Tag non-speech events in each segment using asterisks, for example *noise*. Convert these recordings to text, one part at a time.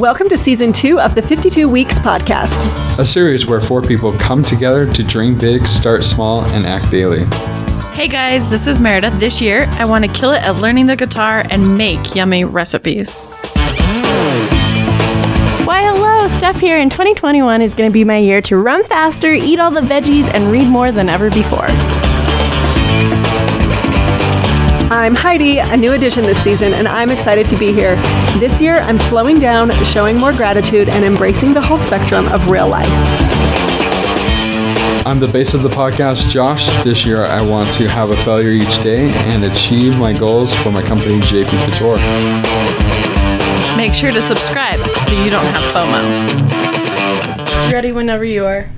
Welcome to season two of the 52 Weeks podcast. A series where four people come together to dream big, start small, and act daily. Hey guys, this is Meredith. This year, I want to kill it at learning the guitar and make yummy recipes. Why, hello, Steph here, and 2021 is going to be my year to run faster, eat all the veggies, and read more than ever before. I'm Heidi, a new addition this season, and I'm excited to be here. This year, I'm slowing down, showing more gratitude, and embracing the whole spectrum of real life. I'm the base of the podcast, Josh. This year, I want to have a failure each day and achieve my goals for my company, JP Couture. Make sure to subscribe so you don't have FOMO. Ready whenever you are.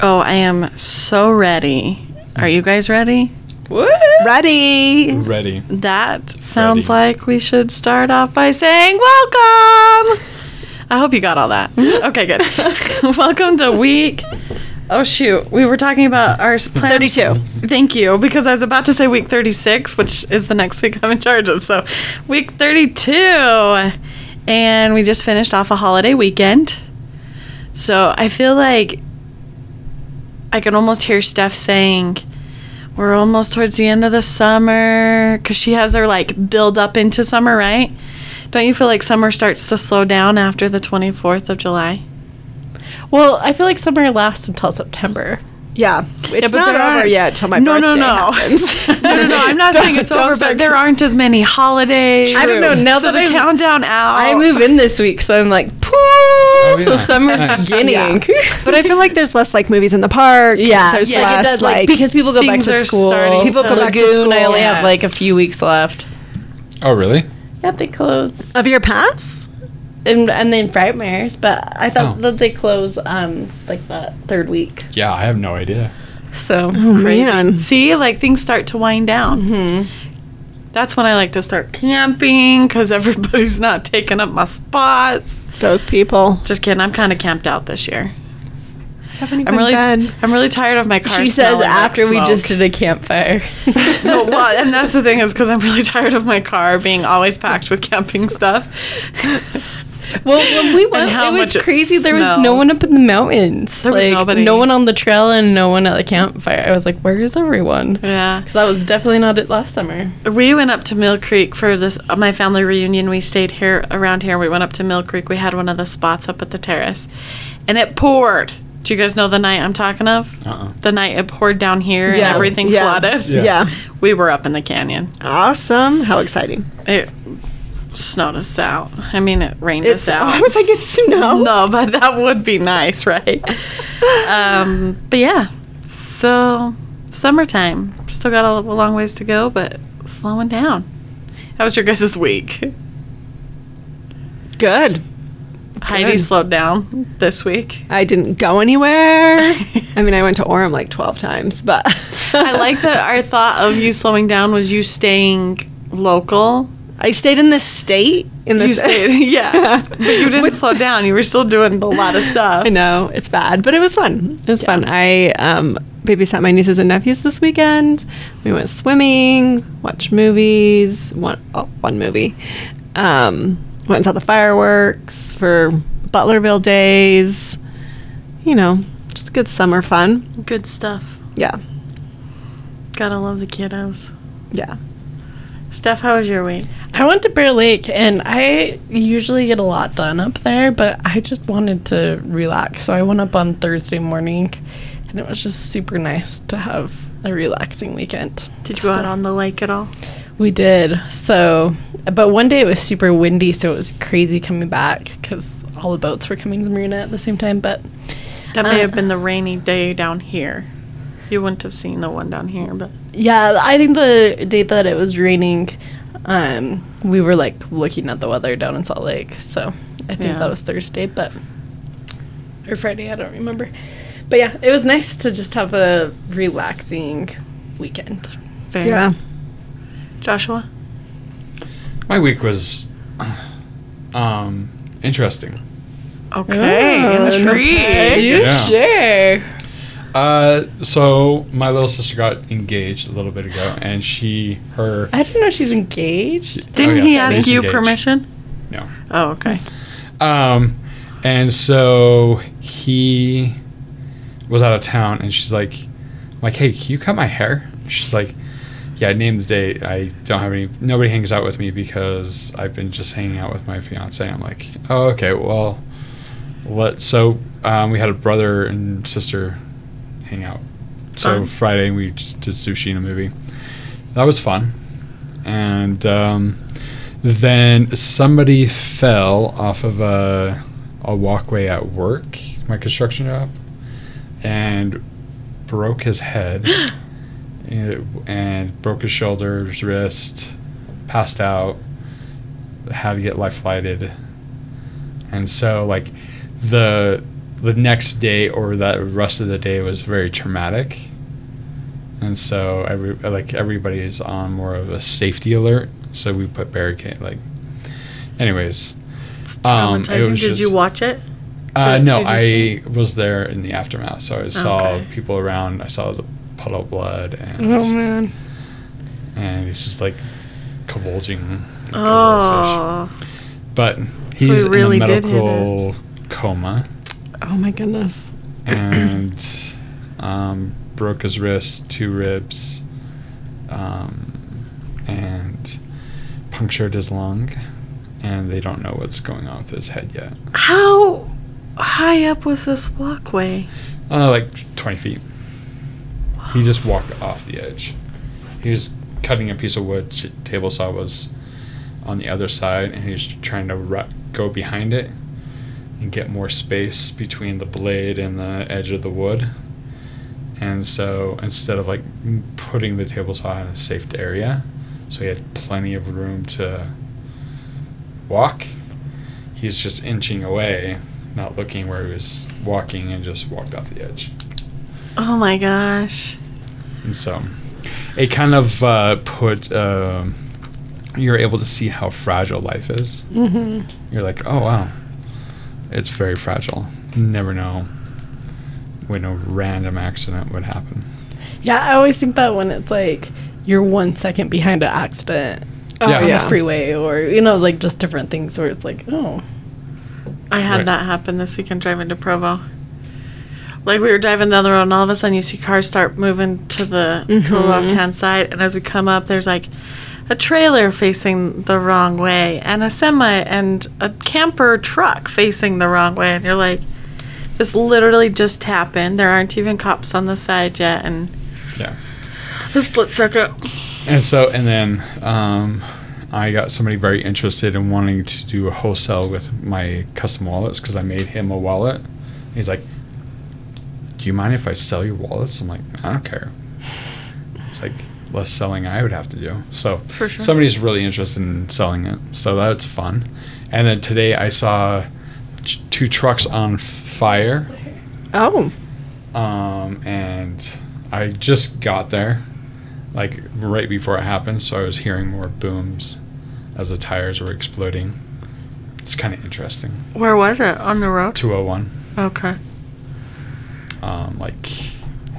Oh, I am so ready. Are you guys ready? Ready? Ready. That sounds Ready. like we should start off by saying welcome. I hope you got all that. *laughs* Okay, good. *laughs* welcome to week. Oh shoot, we were talking about our plan. 32. Thank you, because I was about to say week 36, which is the next week I'm in charge of. So, week 32. And we just finished off a holiday weekend. So, I feel like I can almost hear Steph saying, We're almost towards the end of the summer. Because she has her like build up into summer, right? Don't you feel like summer starts to slow down after the 24th of July? Well, I feel like summer lasts until September. Yeah. It's but not there over aren't- yet till my no, birthday no, no. happens. *laughs* No, no, no. I'm not *laughs* saying it's over, but there aren't as many holidays. I don't know, now so that the I'm- countdown out. I move in this week, so I'm like, pooh, oh, so yeah. summer's Nice. beginning. But I feel like there's less like movies in the park. Yeah, There's yeah, less that's, like, because people go back things to are school. starting People to- go back to Lagoon, I school, only have like a few weeks left. Oh, really? Yeah, they close. of your pass. And, and then Frightmares, but I thought Oh. that they close um like the third week. Yeah, I have no idea. So Oh man. See, like things start to wind down. Mm-hmm. That's when I like to start camping because everybody's not taking up my spots. Those people. Just kidding. I'm kind of camped out this year. I'm really, been. I'm really tired of my car. she says smelling like after we just did a campfire. *laughs* no, well, and that's the thing is because I'm really *laughs* tired of my car being always packed with camping stuff. Well, when we *laughs* went, it was much it crazy. there was no one up in the mountains. There was nobody. No one on the trail and no one at the campfire. I was like, where is everyone? Yeah. Because that was definitely not it last summer. We went up to Mill Creek for this uh, my family reunion. We stayed here around here. We went up to Mill Creek. We had one of the spots up at the terrace, and it poured. Do you guys know the night I'm talking of? Uh-uh. The night it poured down here and everything Yeah. flooded. Yeah. Yeah. We were up in the canyon. Awesome. How exciting. It snowed us out. I mean, it rained It's, us out. I was like, it's snow. *laughs* no, but that would be nice, right? um, but yeah, so summertime. Still got a, a long ways to go, but slowing down. How was your guys' week? Good. Heidi Good. slowed down this week. I didn't go anywhere. *laughs* I mean, I went to Orem like 12 times, but I like that our thought of you slowing down was you staying local. I stayed in this state. In You state, *laughs* yeah, but you didn't slow down. You were still doing a lot of *laughs* stuff. I know it's bad, but it was fun. It was fun. I um, babysat my nieces and nephews this weekend. We went swimming, watched movies. One, oh, one movie. Um, went and saw the fireworks for Butlerville days. You know, just good summer fun. Good stuff. Yeah, Gotta love the kiddos. yeah. Steph, how was your week? I went to Bear Lake and I usually get a lot done up there, but I just wanted to relax. So I went up on Thursday morning and it was just super nice to have a relaxing weekend. Did you go out on the lake at all? We did. So, but one day it was super windy, so it was crazy coming back because all the boats were coming to the marina at the same time. But That may Uh, have been the rainy day down here. You wouldn't have seen the one down here, but yeah, I think the day that it was raining, um, we were like looking at the weather down in Salt Lake. So I think Yeah. that was Thursday, but or Friday, I don't remember. But yeah, it was nice to just have a relaxing weekend. fair. Yeah. Joshua? My week was *clears throat* um, interesting. Okay, Oh, intrigued. You Yeah. sure? Uh, so my little sister got engaged a little bit ago, and she, her, I didn't know she's engaged. Didn't Oh, yeah, he ask you engaged. permission? no, Oh, okay. Um, and so he was out of town, and she's like, I'm like, hey, can you cut my hair? She's like, yeah, I named the date. I don't have any. Nobody hangs out with me because I've been just hanging out with my fiance. I'm like, oh, okay, well, let. So um, we had a brother and sister hang out. So Fun. Friday we just did sushi and a movie. That was fun, and um, then somebody fell off of a a walkway at work, my construction job, and broke his head *gasps* and, and broke his shoulders, wrist, passed out, had to get life flighted. And so like the the next day or that rest of the day was very traumatic. And so every like everybody is on more of a safety alert. So we put barricade like anyways. Um, it was Did you watch it? uh, Did- no, did I was there in the aftermath, so I saw Okay. people around. I saw the puddle of blood, and Oh man. and he's just like convulsing. Like Oh, fish. But So he he's really in a did medical coma Oh my goodness. and um, broke his wrist, two ribs, um, and punctured his lung. And they don't know what's going on with his head yet. how high up was this walkway? Uh, like 20 feet. He just walked off the edge. He was cutting a piece of wood. Table saw was on the other side, and he's trying to ru- go behind it and get more space between the blade and the edge of the wood. And so instead of like putting the table saw in a safe area, so he had plenty of room to walk, he's just inching away, not looking where he was walking, and just walked off the edge. Oh my gosh. And so it kind of uh, put, um you're able to see how fragile life is. Mm-hmm. You're like, oh, wow, it's very fragile. You never know when a random accident would happen. Yeah, I always think that when it's like you're one second behind an accident Oh, Yeah. on yeah. the freeway, or you know, like just different things where it's like, oh, I had Right. that happen this weekend driving to Provo. Like we were driving down the road, and all of a sudden you see cars start moving to the to the Mhm. left hand side, and as we come up, there's like a trailer facing the wrong way, and a semi and a camper truck facing the wrong way, and you're like, this literally just happened. There aren't even cops on the side yet, and Yeah. a split second. And so, and then um, I got somebody very interested in wanting to do a wholesale with my custom wallets because I made him a wallet. He's like, "Do you mind if I sell your wallets?" I'm like, "I don't care." It's like less selling I would have to do. So sure. somebody's really interested in selling it, so that's fun. And then today I saw two trucks on fire Oh. um, and I just got there, like right before it happened, so I was hearing more booms as the tires were exploding. It's kind of interesting. Where was it? On the road? 201, Okay. um, like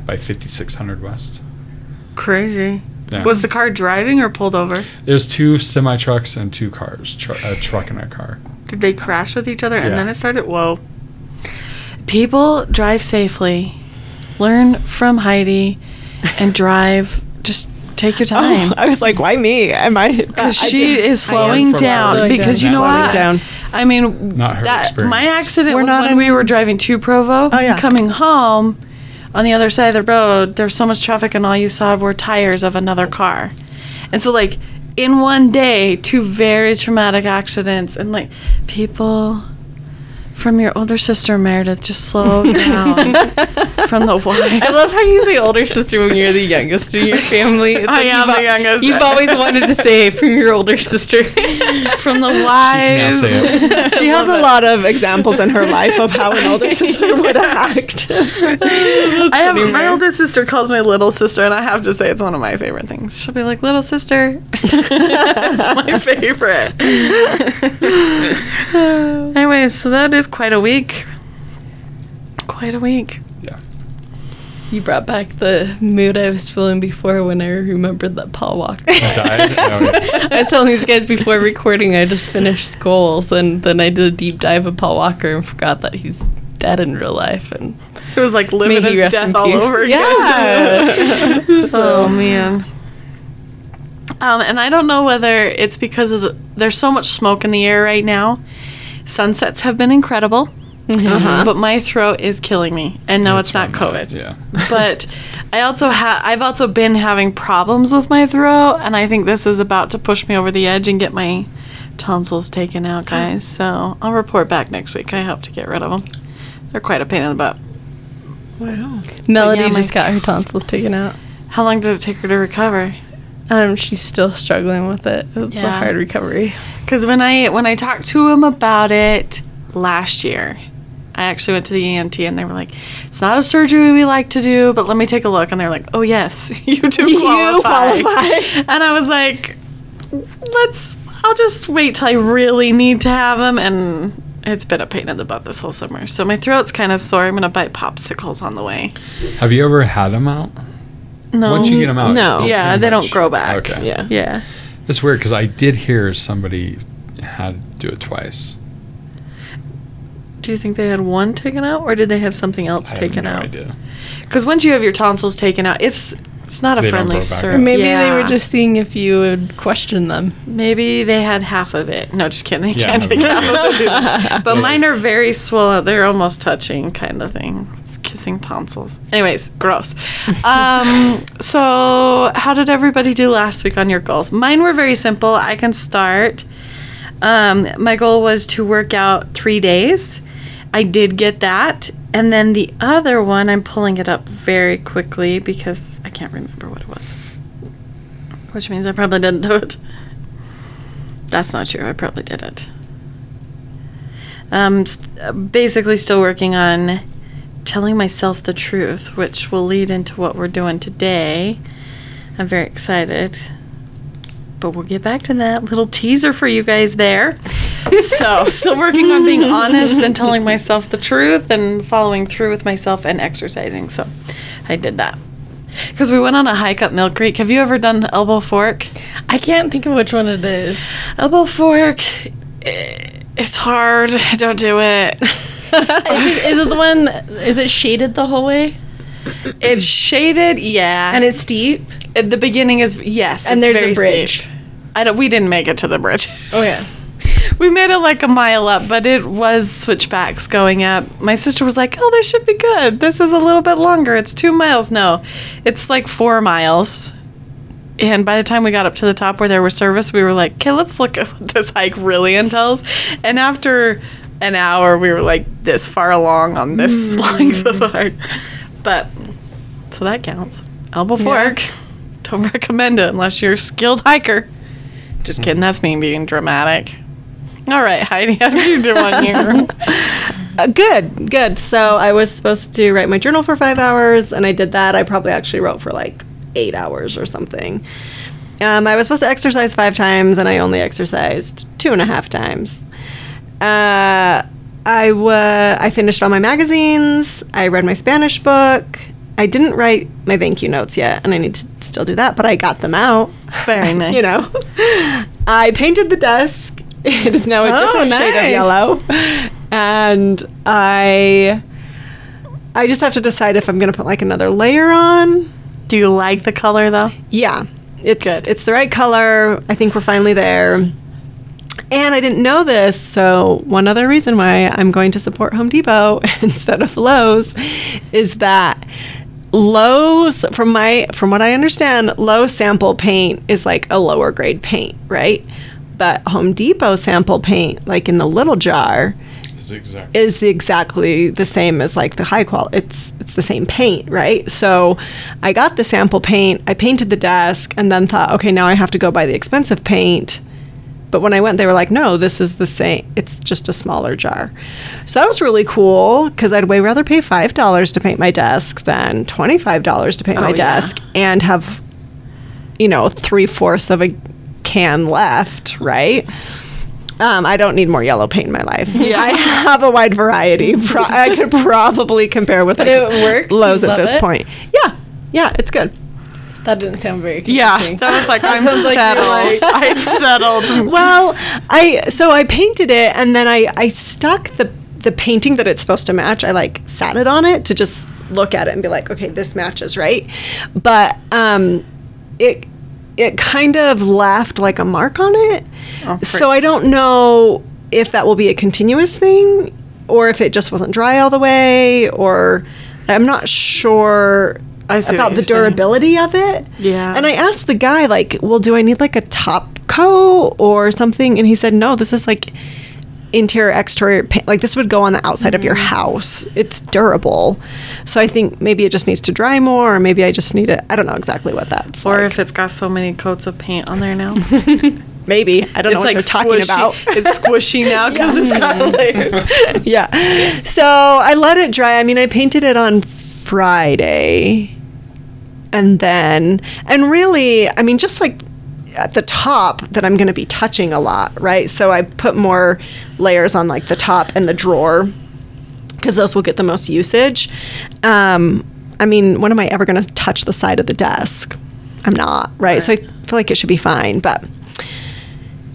by 5600 West. Crazy. Yeah. Was the car driving or pulled over? There's two semi trucks and two cars, tr- a truck and a car. Did they crash with each other and Yeah. then it started? Whoa. People drive safely. Learn from Heidi and *laughs* drive. Just take your oh, time. Oh, *laughs* I was like, why me? Am I? Uh, because she did- is I am slowing slowing down. down. Because you know Slowing what? down. I mean, Not her that my accident We're was not when in- we were driving to Provo. Oh, yeah. Coming home, on the other side of the road, there's so much traffic, and all you saw were tires of another car. And so, like, in one day, two very traumatic accidents, and like, people from your older sister Meredith just slow *laughs* down from the wide. I love how you say older sister when you're the youngest in your family. It's I like am you've the youngest. You've always wanted to say from your older sister. *laughs* from the now wise. say it. She has a lot of examples in her life of how an older *laughs* sister would act. I have my Mary. oldest sister calls me little sister, and I have to say it's one of my favorite things. She'll be like, "Little sister," it's my favorite. Anyway, so that is quite a week. Quite a week. Yeah. You brought back the mood I was feeling before when I remembered that Paul Walker. *laughs* Died? Oh, yeah. *laughs* I was telling these guys before recording I just finished Skulls and then I did a deep dive of Paul Walker and forgot that he's dead in real life and It was like living his death all peace. over again. Yeah. *laughs* oh man. Um, and I don't know whether it's because of the there's so much smoke in the air right now. Sunsets have been incredible, mm-hmm. but my throat is killing me, and no, it's, not COVID. that, Yeah. *laughs* but I also have I've also been having problems with my throat, and I think this is about to push me over the edge and get my tonsils taken out, guys. So I'll report back next week. I hope to get rid of them. They're quite a pain in the butt. Wow. Melody yeah, my- just got her tonsils taken out. How long did it take her to recover? Um, she's still struggling with it. It was a hard recovery. Because when I when I talked to him about it last year, I actually went to the ENT and they were like, "It's not a surgery we like to do, but let me take a look." And they're like, "Oh yes, *laughs* you do You qualify." qualify. And I was like, "Let's. I'll just wait till I really need to have them." And it's been a pain in the butt this whole summer, so my throat's kind of sore. I'm gonna bite popsicles on the way. Have you ever had them out? No. Once you get them out, No. Yeah, pretty they don't much- grow back. Okay. Yeah. Yeah. It's weird because I did hear somebody had to do it twice. Do you think they had one taken out, or did they have something else I taken have no out? idea. Because once you have your tonsils taken out, it's it's not a They don't friendly grow back sur- up. Or maybe they were just seeing if you would question them. maybe they had half of it. No, just kidding. They Yeah, can't no, take no. half of it. *laughs* But Yeah. mine are very swollen. They're almost touching, kind of thing. Kissing tonsils. Anyways, gross. *laughs* Um, so how did everybody do last week on your goals? Mine were very simple. I can start. Um, my goal was to work out three days. I did get that. And then the other one, I'm pulling it up very quickly because I can't remember what it was. Which means I probably didn't do it. That's not true. I probably did it. Um, st- basically, still working on telling myself the truth, which will lead into what we're doing today. I'm very excited. But we'll get back to that little teaser for you guys there. so, still working on being *laughs* honest and telling myself the truth and following through with myself and exercising. So, I did that. Because we went on a hike up Mill Creek. Have you ever done Elbow Fork? I can't think of which one it is. Elbow Fork, eh, it's hard. *laughs* Don't do it. Is, it, is it the one? Is it shaded the whole way? It's shaded, yeah. And it's steep. At the beginning is yes, And there's a bridge. steep. I don't. We didn't make it to the bridge. Oh yeah. *laughs* we made it like a mile up, but it was switchbacks going up. My sister was like, "Oh, this should be good. This is a little bit longer. It's two miles. No, it's like four miles." And by the time we got up to the top where there was service, we were like, "Okay, let's look at what this hike really entails." And after an hour, we were like this far along on this length of hike. But so that counts. Elbow fork. Don't recommend it unless you're a skilled hiker. Just kidding. That's me being dramatic. All right, Heidi, how did you do on *laughs* here? Uh, good, good. So I was supposed to write my journal for five hours, and I did that. I probably actually wrote for like eight hours or something. Um, I was supposed to exercise five times, and I only exercised two and a half times. Uh, I wa- I finished all my magazines. I read my Spanish book. I didn't write my thank you notes yet, and I need to still do that, but I got them out. Very *laughs* nice. you know, I painted the desk. *laughs* It is now a Oh, different shade of nice. yellow, and I I just have to decide if I'm going to put like another layer on. Do you like the color though? Yeah, it's Good. it's the right color. I think we're finally there. And I didn't know this, so one other reason why I'm going to support Home Depot *laughs* instead of Lowe's is that Lowe's, from my from what I understand, Lowe's sample paint is like a lower grade paint, right? But Home Depot sample paint, like in the little jar, Zigzag. is exactly the same as like the high quality. It's it's the same paint, right? So I got the sample paint, I painted the desk, and then thought, okay, now I have to go buy the expensive paint. But when I went, they were like, no, this is the same. It's just a smaller jar. So that was really cool because I'd way rather pay five dollars to paint my desk than twenty five dollars to paint my Oh, yeah. desk and have, you know, three fourths of a can left, right? Um, I don't need more yellow paint in my life. *laughs* Yeah. I have a wide variety. Pro- I could probably compare with But like, it works? Lowe's at this it? point. Yeah, yeah, it's good. That didn't sound very Yeah, that was like *laughs* I'm sounds settled. like- *laughs* I'm settled. *laughs* Well, I so I painted it and then I I stuck the the painting that it's supposed to match. I like sat it on it to just look at it and be like, okay, this matches, right? But um, it it kind of left like a mark on it. Oh, so I don't know if that will be a continuous thing or if it just wasn't dry all the way or I'm not sure I see what about the you're saying. durability of it. Yeah. And I asked the guy like, "Well, do I need like a top coat or something?" And he said, "No, this is like interior exterior paint. Like this would go on the outside of your mm. house. It's durable." So I think maybe it just needs to dry more or maybe I just need it. I don't know exactly what that's Or like. if it's got so many coats of paint on there now. *laughs* maybe. I don't know what you're talking about. *laughs* it's squishy now because it's got *laughs* layers. yeah. So I let it dry. I mean, I painted it on Friday. And then, and really, I mean, just like at the top that I'm going to be touching a lot, right? So I put more layers on like the top and the drawer because those will get the most usage. Um, I mean, when am I ever going to touch the side of the desk? I'm not, right? So I feel like it should be fine. But,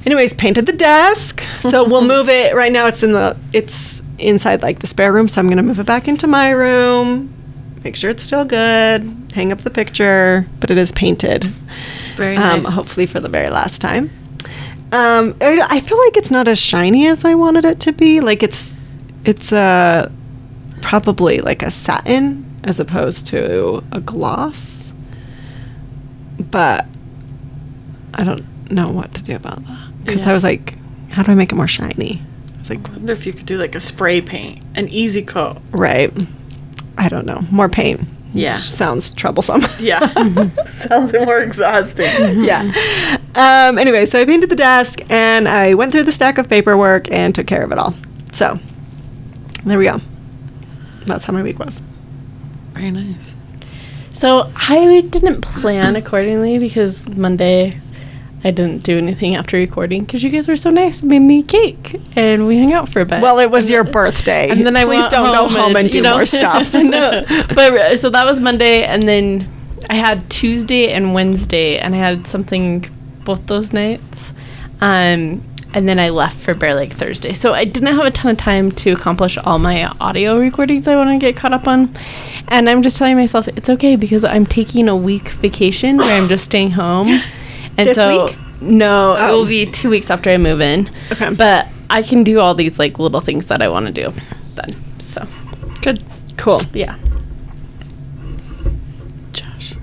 anyways, painted the desk. So we'll move it. Right now, it's in the it's inside like the spare room. So I'm going to move it back into my room. Make sure it's still good. Hang up the picture, but it is painted. Very Um, nice. hopefully for the very last time. Um, I I feel like it's not as shiny as I wanted it to be. Like it's it's uh, probably like a satin as opposed to a gloss. But I don't know what to do about that because Yeah. I was like, how do I make it more shiny? It's like I wonder if you could do like a spray paint, an easy coat. right. I don't know. More pain. Yeah. Just sounds troublesome. *laughs* Yeah. *laughs* Sounds more exhausting. *laughs* yeah. Um, anyway, so I painted the desk and I went through the stack of paperwork and took care of it all. So there we go. That's how my week was. Very nice. So I didn't plan accordingly because Monday I didn't do anything after recording because you guys were so nice and made me cake and we hung out for a bit. Well, it was And your then- birthday. And then I Please went don't go home and, do you know- more *laughs* stuff. no, but uh, so that was Monday, and then I had Tuesday and Wednesday, and I had something both those nights. Um, and then I left for Bear Lake Thursday, so I didn't have a ton of time to accomplish all my audio recordings I want to get caught up on. And I'm just telling myself it's okay because I'm taking a week vacation where I'm just staying home. *laughs* And This so week? no, it Oh. will be two weeks after I move in. Okay. But I can do all these like little things that I want to do then. So Good. cool. yeah. Josh.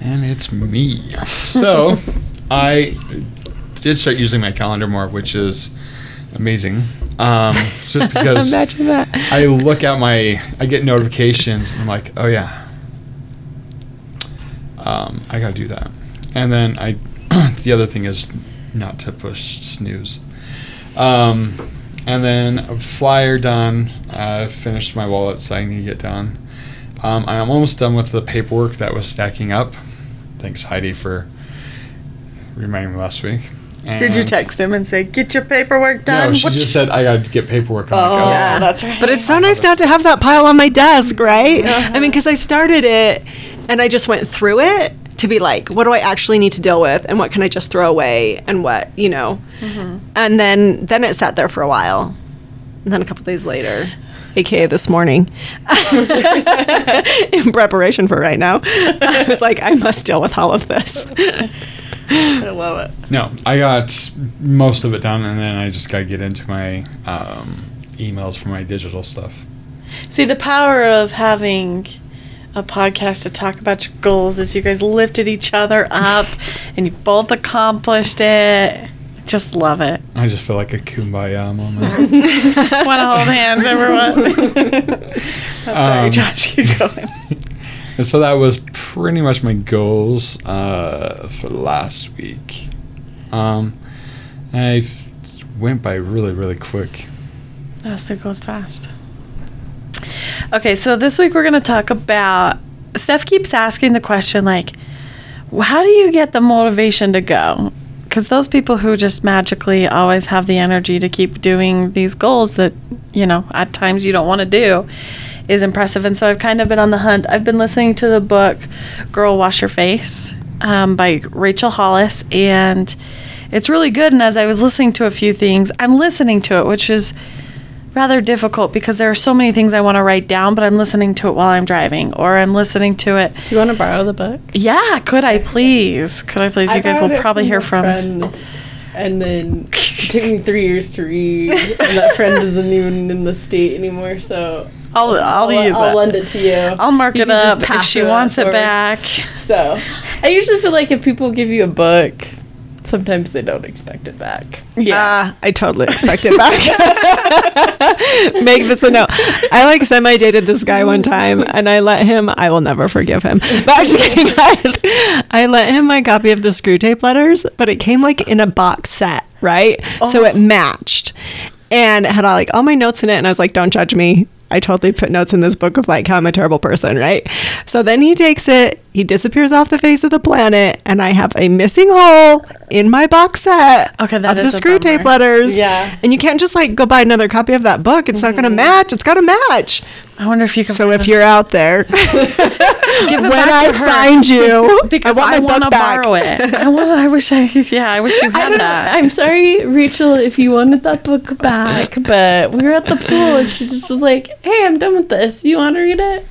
And it's me. So *laughs* I did start using my calendar more, which is amazing. Um, just *laughs* because Imagine that. I look at my, I get notifications, and I'm like, oh yeah, um, I gotta do that. And then I, *clears throat* the other thing is not to push snooze. Um, and then a flyer done. I finished my wallet, so I need to get done. Um, I'm almost done with the paperwork that was stacking up. Thanks Heidi for reminding me last week. Did you text him and say, "Get your paperwork done"? No, she What just you- said I gotta get paperwork. I'm Oh, like, Yeah. that's right. But it's so nice not to have that pile on my desk, right? I mean, because I started it and I just went through it to be like, what do I actually need to deal with, and what can I just throw away, and what you know, and then then it sat there for a while, and then a couple days later, aka this morning, *laughs* in preparation for right now, I was like, I must deal with all of this. I love it. No, I got most of it done, and then I just got to get into my um, emails for my digital stuff. See, the power of having a podcast to talk about your goals as you guys lifted each other up *laughs* and you both accomplished it. Just love it. I just feel like a kumbaya moment. *laughs* Want to hold hands, everyone? *laughs* Sorry, Um, Josh, keep going. and so that was pretty much my goals uh, for last week. Um, I f- went by really, really quick. Last week goes fast. Okay, so this week we're going to talk about. Steph keeps asking the question, like, how do you get the motivation to go? because those people who just magically always have the energy to keep doing these goals that you know at times you don't want to do is impressive. And so I've kind of been on the hunt. I've been listening to the book "Girl Wash Your Face" um, by Rachel Hollis, and it's really good. And as I was listening to a few things, I'm listening to it, which is rather difficult because there are so many things I want to write down, but I'm listening to it while I'm driving, or I'm listening to it. Do you want to borrow the book? Yeah, could I please? Could I please? You guys will probably hear from. Friend, and then it took me three years to read, and that *laughs* friend isn't even in the state anymore. So I'll I'll, use I'll it. lend it to you. I'll mark You it up if she it wants it back. So I usually feel like if people give you a book, sometimes they don't expect it back. Yeah. Ah, I totally expect it *laughs* back. *laughs* Make this a note. I like semi dated this guy one time and I let him, I will never forgive him. But actually, I, I let him my copy of the Screwtape letters, but it came like in a box set, right? So it matched and it had all, like all my notes in it. And I was like, don't judge me. I totally put notes in this book of like how I'm a terrible person, right? So then he takes it, he disappears off the face of the planet, and I have a missing hole in my box set Okay, that of the Screwtape letters. Yeah. And you can't just like go buy another copy of that book. It's not going to mm-hmm. match. It's got to match. I wonder if you can. So if you're out there, *laughs* give it when back I to her. find you, *laughs* because I I, want to borrow it. *laughs* I want. I wish I. Yeah, I wish you had don't know. that. I'm sorry, Rachel, if you wanted that book back, *laughs* but we were at the pool and she just was like, "Hey, I'm done with this. You want to read it?"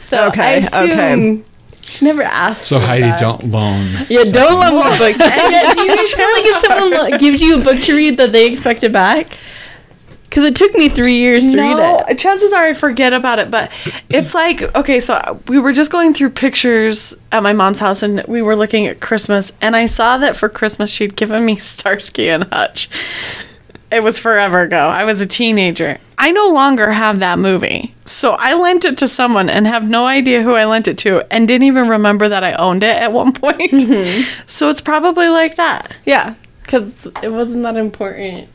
So Okay, I assume okay. she never asked. So Heidi, back. don't loan. Yeah, something. don't loan the book. And yet, do you guys feel like if someone lo- gives you a book to read that they expect it back? Because it took me three years to read it. chances are I forget about it, but it's like okay. So we were just going through pictures at my mom's house, and we were looking at Christmas, and I saw that for Christmas she'd given me *laughs* Starsky and Hutch. It was forever ago. I was a teenager. I no longer have that movie. So I lent it to someone and have no idea who I lent it to and didn't even remember that I owned it at one *laughs* point. Mm-hmm. So it's probably like that. Yeah, because it wasn't that important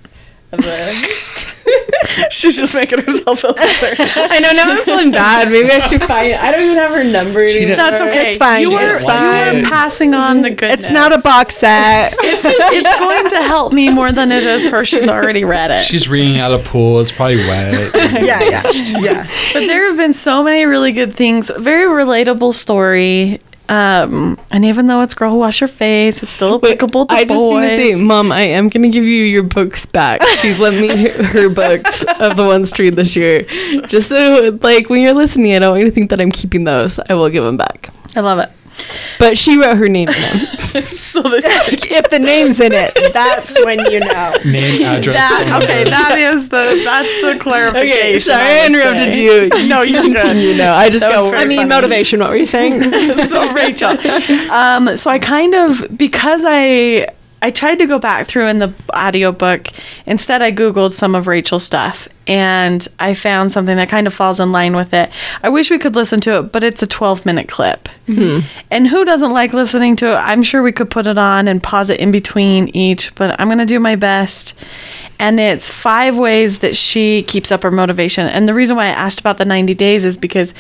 of a. *laughs* *laughs* She's just making herself feel better. I know now I'm feeling bad. Maybe I should find. I don't even have her number. She anymore. didn't- That's okay. It's fine. You were, It's you were fine. passing on the good. it's not a box set. It's, it's going to help me more than it is her. She's already read it. She's reading out of pool. It's probably wet. *laughs* yeah, yeah, yeah. but there have been so many really good things. Very relatable story. Um, and even though it's girl who wash your face, it's still applicable to I just boys. need to say, Mom, I am gonna give you your books back. She's lent me her, her books of the ones to read this year, just so like when you're listening, I don't want you to think that I'm keeping those. I will give them back. I love it. But she wrote her name in them. *laughs* so that, *laughs* if the name's in it, that's when you know. Name, address. that okay, number. that is the that's the clarification. Okay, sorry I would interrupted say. you. *laughs* No, you're good. Continue now. I just That was I mean, funny. motivation. What were you saying? so Rachel. Um, so I kind of because I I tried to go back through in the audiobook. Instead, I googled some of Rachel's stuff and I found something that kind of falls in line with it. I wish we could listen to it, but it's a 12 minute clip. Hmm. And who doesn't like listening to it? I'm sure we could put it on and pause it in between each, but I'm going to do my best. And it's five ways that she keeps up her motivation. And the reason why I asked about the 90 days is because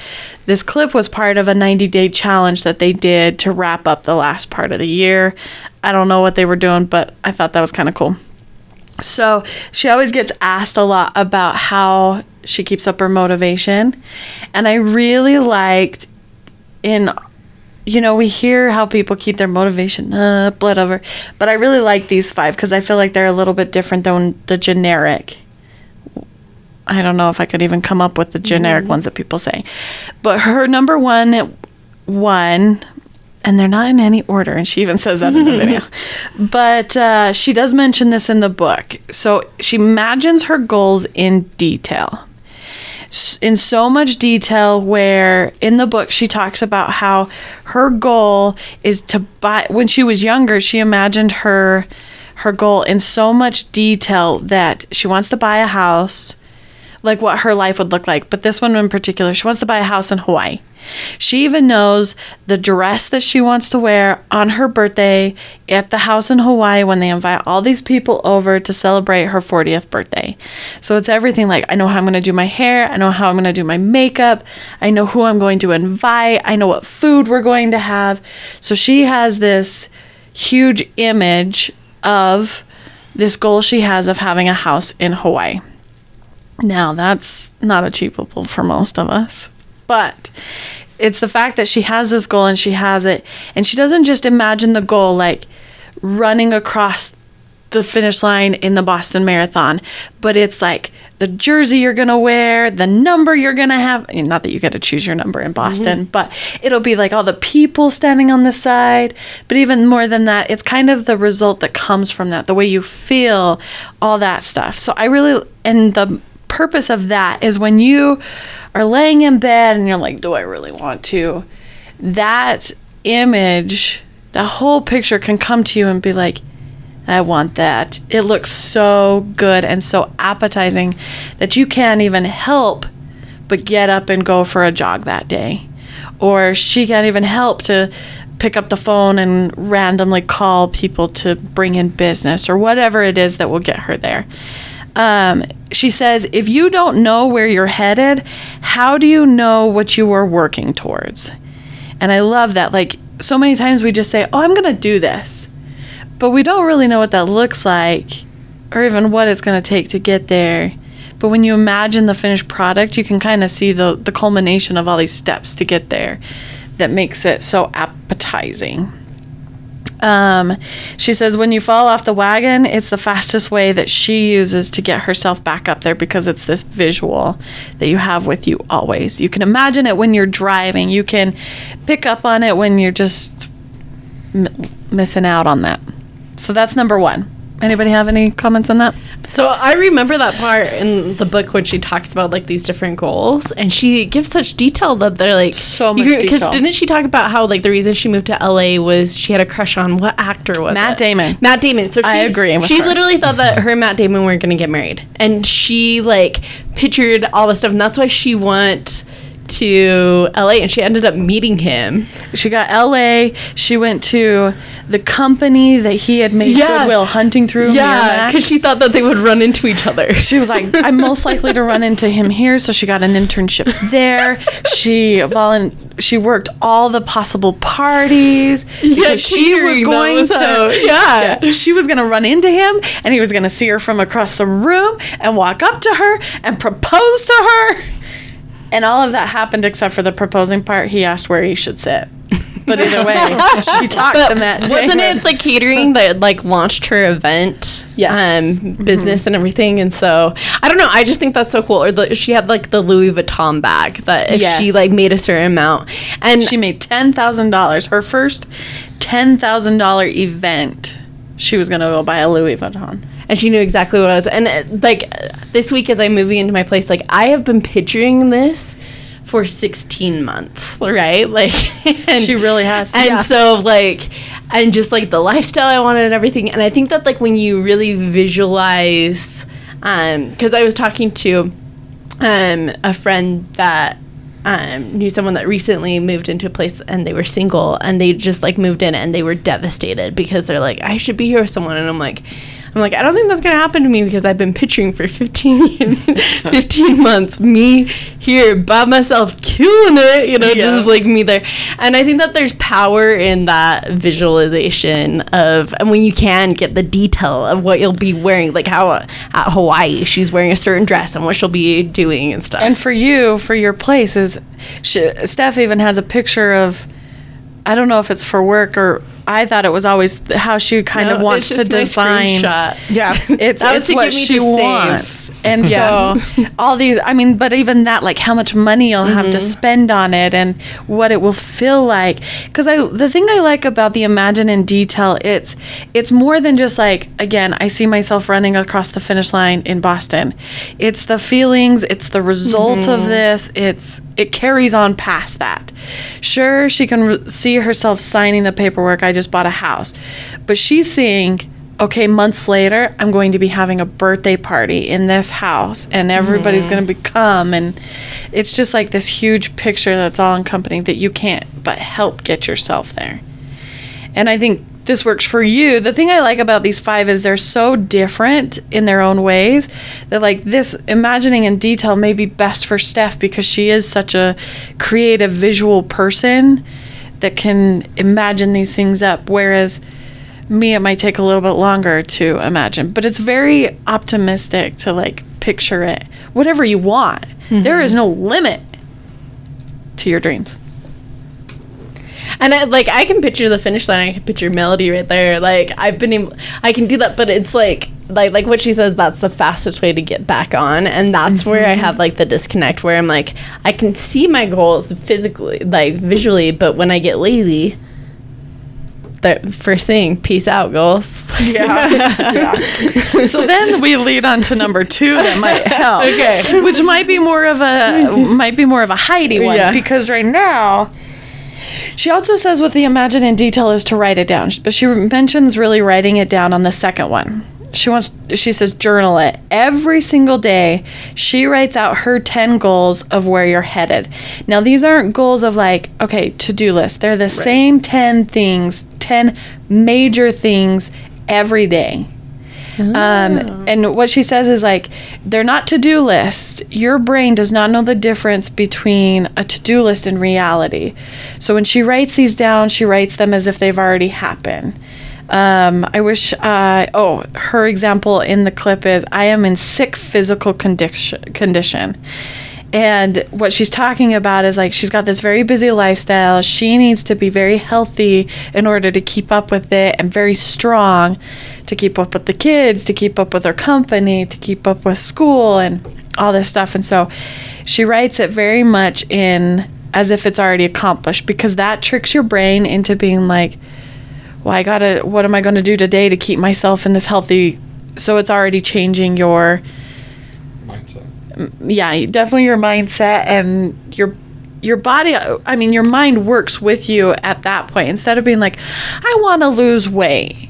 this clip was part of a 90 day challenge that they did to wrap up the last part of the year. I don't know what they were doing, but I thought that was kind of cool. So she always gets asked a lot about how she keeps up her motivation. And I really liked in you know, we hear how people keep their motivation up, whatever. But I really like these five because I feel like they're a little bit different than the generic. I don't know if I could even come up with the generic mm-hmm. ones that people say. But her number one, one, and they're not in any order, and she even says that in the *laughs* video. But uh, she does mention this in the book. So she imagines her goals in detail s- in so much detail where in the book she talks about how her goal is to buy when she was younger she imagined her her goal in so much detail that she wants to buy a house like what her life would look like but this one in particular she wants to buy a house in Hawaii she even knows the dress that she wants to wear on her birthday at the house in Hawaii when they invite all these people over to celebrate her 40th birthday. So it's everything like I know how I'm going to do my hair, I know how I'm going to do my makeup, I know who I'm going to invite, I know what food we're going to have. So she has this huge image of this goal she has of having a house in Hawaii. Now, that's not achievable for most of us, but it's the fact that she has this goal and she has it, and she doesn't just imagine the goal like running across the finish line in the Boston Marathon, but it's like the jersey you're gonna wear, the number you're gonna have. Not that you get to choose your number in Boston, mm-hmm. but it'll be like all the people standing on the side. But even more than that, it's kind of the result that comes from that, the way you feel, all that stuff. So I really, and the purpose of that is when you are laying in bed and you're like, do I really want to? That image, the whole picture can come to you and be like, I want that. It looks so good and so appetizing that you can't even help but get up and go for a jog that day. Or she can't even help to pick up the phone and randomly call people to bring in business or whatever it is that will get her there. Um, she says, if you don't know where you're headed, how do you know what you are working towards? And I love that. Like, so many times we just say, oh, I'm going to do this but we don't really know what that looks like or even what it's going to take to get there. But when you imagine the finished product, you can kind of see the, the culmination of all these steps to get there that makes it so appetizing. Um, she says, when you fall off the wagon, it's the fastest way that she uses to get herself back up there because it's this visual that you have with you always. You can imagine it when you're driving, you can pick up on it when you're just m- missing out on that. So that's number one. Anybody have any comments on that? So I remember that part in the book when she talks about like these different goals, and she gives such detail that they're like So much Because didn't she talk about how like the reason she moved to LA was she had a crush on what actor was Matt it? Damon. Matt Damon. So she, I agree she her. literally thought that her and Matt Damon weren't going to get married, and she like pictured all this stuff, and that's why she went to LA, and she ended up meeting him. She got LA. She went to the company that he had made Yeah. Good Will Hunting through. Yeah, because she thought that they would run into each other. *laughs* She was like, I'm most likely to run into him here, so she got an internship there. She volun- she worked all the possible parties Yeah, she was going was to how- yeah. she was going to run into him and he was going to see her from across the room and walk up to her and propose to her. And all of that happened except for the proposing part. He asked where he should sit. But either way, *laughs* she talked to Matt. wasn't it like catering that like launched her event Yes. um business and everything and so i don't know i just think that's so cool or the, she had like the louis vuitton bag that if Yes. she like made a certain amount and She made ten thousand dollars. Her first ten thousand dollar event. She was gonna go buy a Louis Vuitton. And she knew exactly what I was. And uh, like this week, as I'm moving into my place, like I have been picturing this for 16 months, right? Like, *laughs* and, She really has. And Yeah. so, like, and just like the lifestyle I wanted and everything. And I think that like when you really visualize, um, because I was talking to um a friend that um, knew someone that recently moved into a place and they were single and they just like moved in and they were devastated because they're like I should be here with someone and I'm like I'm like I don't think that's gonna happen to me because I've been picturing for 15 *laughs* 15 months me here by myself killing it you know Yeah. just like me there and I think that there's power in that visualization of and when you can get the detail of what you'll be wearing like how uh, at Hawaii she's wearing a certain dress and what she'll be doing and stuff And for you, for your place, is she, Steph even has a picture of. I don't know if it's for work or I thought it was always th- how she kind No, of wants it's to just my design. screenshot. Yeah, *laughs* it's That was it's to what me she to save. wants, and so all these. I mean, but even that, like how much money you'll have Mm-hmm. to spend on it, and what it will feel like. Because I, the thing I like about the Imagine in detail, it's it's more than just like again, I see myself running across the finish line in Boston. It's the feelings, it's the result Mm-hmm. of this. It's it carries on past that. Sure, she can re- see herself signing the paperwork. I just bought a house, but she's seeing okay, months later, I'm going to be having a birthday party in this house and everybody's mm-hmm. going to be come. And it's just like this huge picture that's all encompassing that you can't but help get yourself there. And I think this works for you. The thing I like about these five is they're so different in their own ways that, like, this imagining in detail may be best for Steph because she is such a creative visual person that can imagine these things up. Whereas me, it might take a little bit longer to imagine, but it's very optimistic to like picture it. Whatever you want, mm-hmm. There is no limit to your dreams. And I, like I can picture the finish line. I can picture melody right there. Like I've been able, I can do that, but it's like like like what she says. That's the fastest way to get back on, and that's where I mm-hmm. have like the disconnect where I'm like I can see my goals physically, like visually, but when I get lazy, that first thing, peace out, goals. *laughs* Yeah. So then we lead on to number two that might help. Okay. Which might be more of a might be more of a Heidi one Yeah. because right now she also says what the imagine in detail is to write it down, but she mentions really writing it down on the second one. She wants she says journal it every single day. She writes out her 10 goals of where you're headed. Now these aren't goals of like okay, to-do list. They're the same 10 things, 10 major things every day. Um, and what she says is like, they're not to do lists. Your brain does not know the difference between a to do list and reality. So when she writes these down, she writes them as if they've already happened. Um, I wish, uh, oh, her example in the clip is I am in sick physical condition. condition. And what she's talking about is like she's got this very busy lifestyle. She needs to be very healthy in order to keep up with it and very strong to keep up with the kids, to keep up with her company, to keep up with school and all this stuff. And so she writes it very much in as if it's already accomplished because that tricks your brain into being like, well, I gotta, what am I gonna do today to keep myself in this healthy? So it's already changing your Mindset. yeah, definitely your mindset and your your body I mean your mind works with you at that point instead of being like I want to lose weight.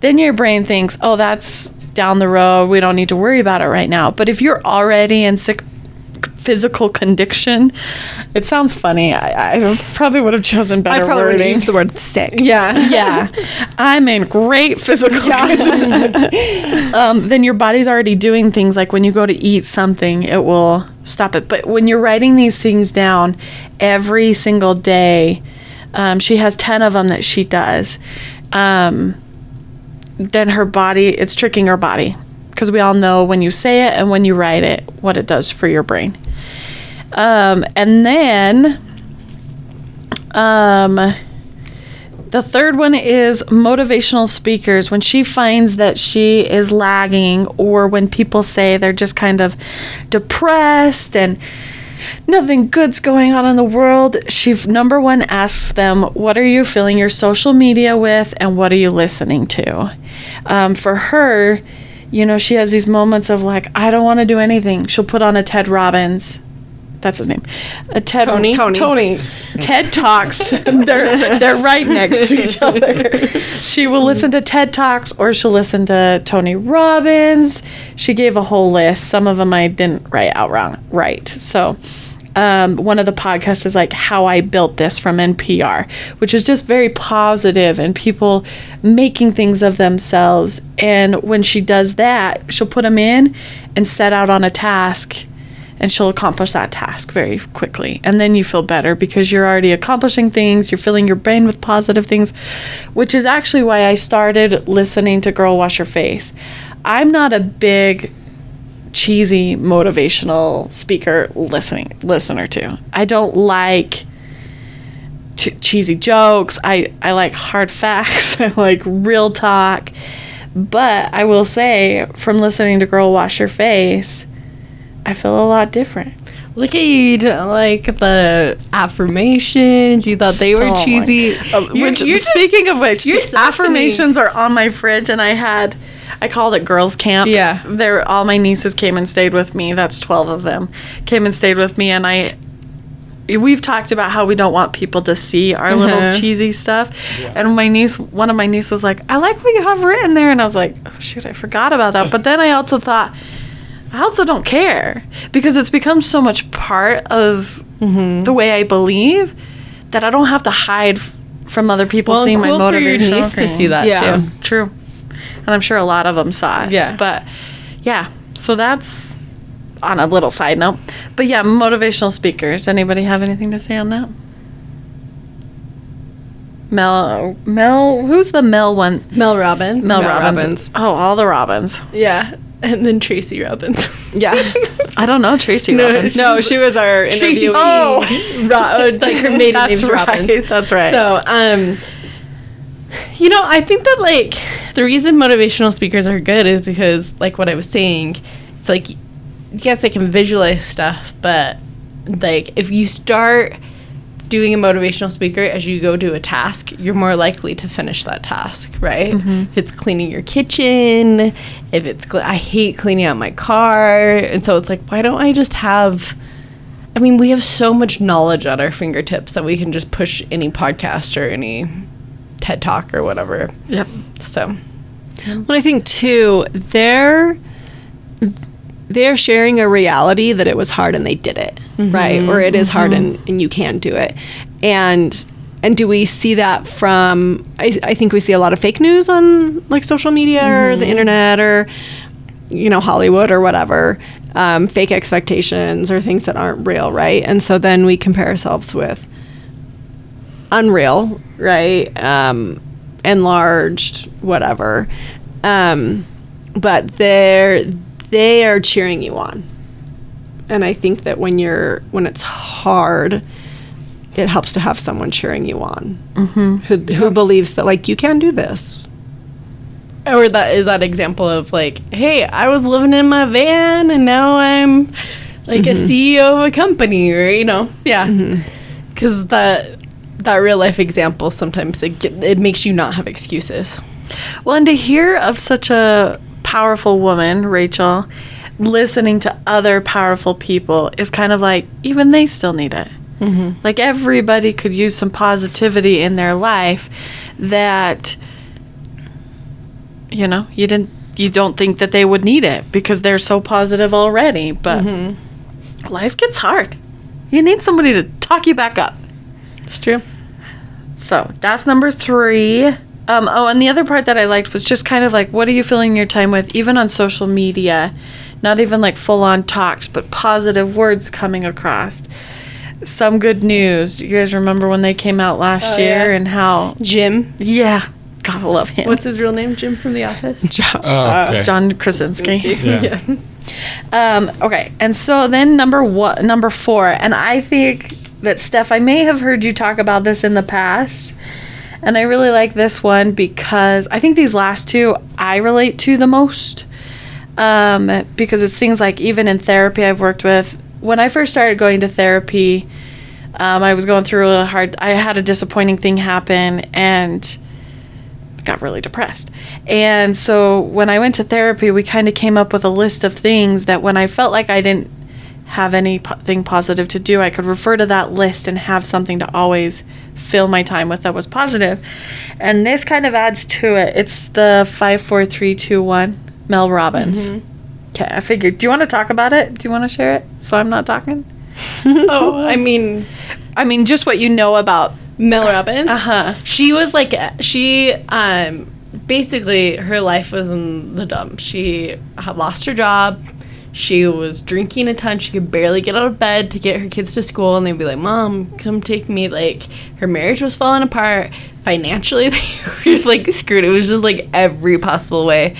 Then your brain thinks, "Oh, that's down the road. We don't need to worry about it right now." But if you're already in sick physical condition, it sounds funny. I, I probably would have chosen I better probably would wording. use the word sick. Yeah, *laughs* yeah. I'm in great physical condition. um, then your body's already doing things like when you go to eat something, it will stop it. But when you're writing these things down every single day, um, she has 10 of them that she does. Um, then her body, it's tricking her body. Because we all know when you say it and when you write it, what it does for your brain. Um, and then um, the third one is motivational speakers. When she finds that she is lagging, or when people say they're just kind of depressed and nothing good's going on in the world, she number one asks them, What are you filling your social media with, and what are you listening to? Um, for her, you know, she has these moments of like, I don't want to do anything. She'll put on a Ted Robbins that's his name. A TED Tony? Tony. Tony. TED Talks. *laughs* they're they're right next to each *laughs* other. She will listen to TED Talks or she'll listen to Tony Robbins. She gave a whole list. Some of them I didn't write out wrong right. So um, one of the podcasts is like how I built this from NPR, which is just very positive and people making things of themselves. And when she does that, she'll put them in and set out on a task and she'll accomplish that task very quickly. And then you feel better because you're already accomplishing things, you're filling your brain with positive things, which is actually why I started listening to Girl Wash Your Face. I'm not a big cheesy motivational speaker listening listener to. I don't like ch- cheesy jokes. I I like hard facts. *laughs* I like real talk. But I will say from listening to Girl Wash Your Face, I feel a lot different. Look at you, you didn't like the affirmations. You thought they So were like- cheesy. Uh, You're- which, you're just- speaking of which, you're the softening. affirmations are on my fridge, and I had, I called it girls' camp. Yeah. they're all my nieces came and stayed with me. That's twelve of them came and stayed with me, and I. We've talked about how we don't want people to see our little Uh-huh. cheesy stuff, and my niece, one of my nieces, was like, "I like what you have written there," and I was like, "Oh shoot, I forgot about that." But then I also thought, I also don't care because it's become so much part of Mm-hmm. the way I believe that I don't have to hide f- from other people Well, seeing cool my for your motivational niece to see that Yeah. too. True, and I'm sure a lot of them saw it. Yeah. but yeah, so that's on a little side note. But yeah, motivational speakers. Anybody have anything to say on that? Mel Mel who's the Mel one? Mel Robbins. Mel, Mel Robbins. Robbins. Oh, all the Robbins. Yeah. *laughs* And then Tracy Robbins. Yeah. *laughs* I don't know Tracy No, Robbins. no, she was our Tracy interviewee. Oh. *laughs* Ro- like her maiden name's right. Robbins. That's right. So, um, you know, I think that like the reason motivational speakers are good is because, like what I was saying, it's like yes, they can visualize stuff, but like if you start doing a motivational speaker as you go do a task, you're more likely to finish that task, right? Mm-hmm. If it's cleaning your kitchen, if it's cle- I hate cleaning out my car, and so it's like why don't I just have I mean, we have so much knowledge at our fingertips that we can just push any podcast or any TED Talk or whatever. Yep. So, Well, I think too, they're they're sharing a reality that it was hard and they did it, right? Or it is hard and, and you can do it. And and do we see that from I, I think we see a lot of fake news on like social media or the internet or you know Hollywood or whatever um, fake expectations or things that aren't real right? And so then we compare ourselves with unreal right? Um, enlarged whatever. Um, but they're they are cheering you on. And i think that when you're when it's hard it helps to have someone cheering you on. Mm-hmm. Who, who believes that like you can do this. Or that is that example of like, hey, I was living in my van and now I'm like a mm-hmm. CEO of a company, or you know, yeah, mm-hmm. because that that real life example sometimes it it makes you not have excuses. Well, and to hear of such a powerful woman, Rachel, listening to other powerful people is kind of like even they still need it. Mm-hmm. Like everybody could use some positivity in their life that you know you didn't you don't think that they would need it because they're so positive already. But Mm-hmm. life gets hard. You need somebody to talk you back up. It's true. So that's number three. Um, oh, and the other part that I liked was just kind of like, what are you filling your time with, even on social media? Not even like full on talks, but positive words coming across. Some good news. You guys remember when they came out last Oh, year yeah. and how, Jim. yeah, gotta love him. What's his real name? Jim from The Office. *laughs* Oh, okay. John Krasinski. *laughs* Yeah. Um, okay, and so then number one, number four, and I think that Steph, I may have heard you talk about this in the past, and I really like this one because I think these last two I relate to the most, um, because it's things like even in therapy I've worked with. When I first started going to therapy, um, I was going through a hard. I had a disappointing thing happen, and got really depressed. And so when I went to therapy, we kind of came up with a list of things that when I felt like I didn't have anything positive to do, I could refer to that list and have something to always fill my time with that was positive. And this kind of adds to it. It's the 54321 Mel Robbins. Okay, I figured. Do you want to talk about it? Do you want to share it so I'm not talking? *laughs* oh, I mean, I mean, just what you know about. Mel Robbins. Uh-huh. She was like she um basically her life was in the dump. She had lost her job. She was drinking a ton. She could barely get out of bed to get her kids to school, and they'd be like, "Mom, come take me." Like her marriage was falling apart. Financially, *laughs* they were like screwed. It was just like every possible way,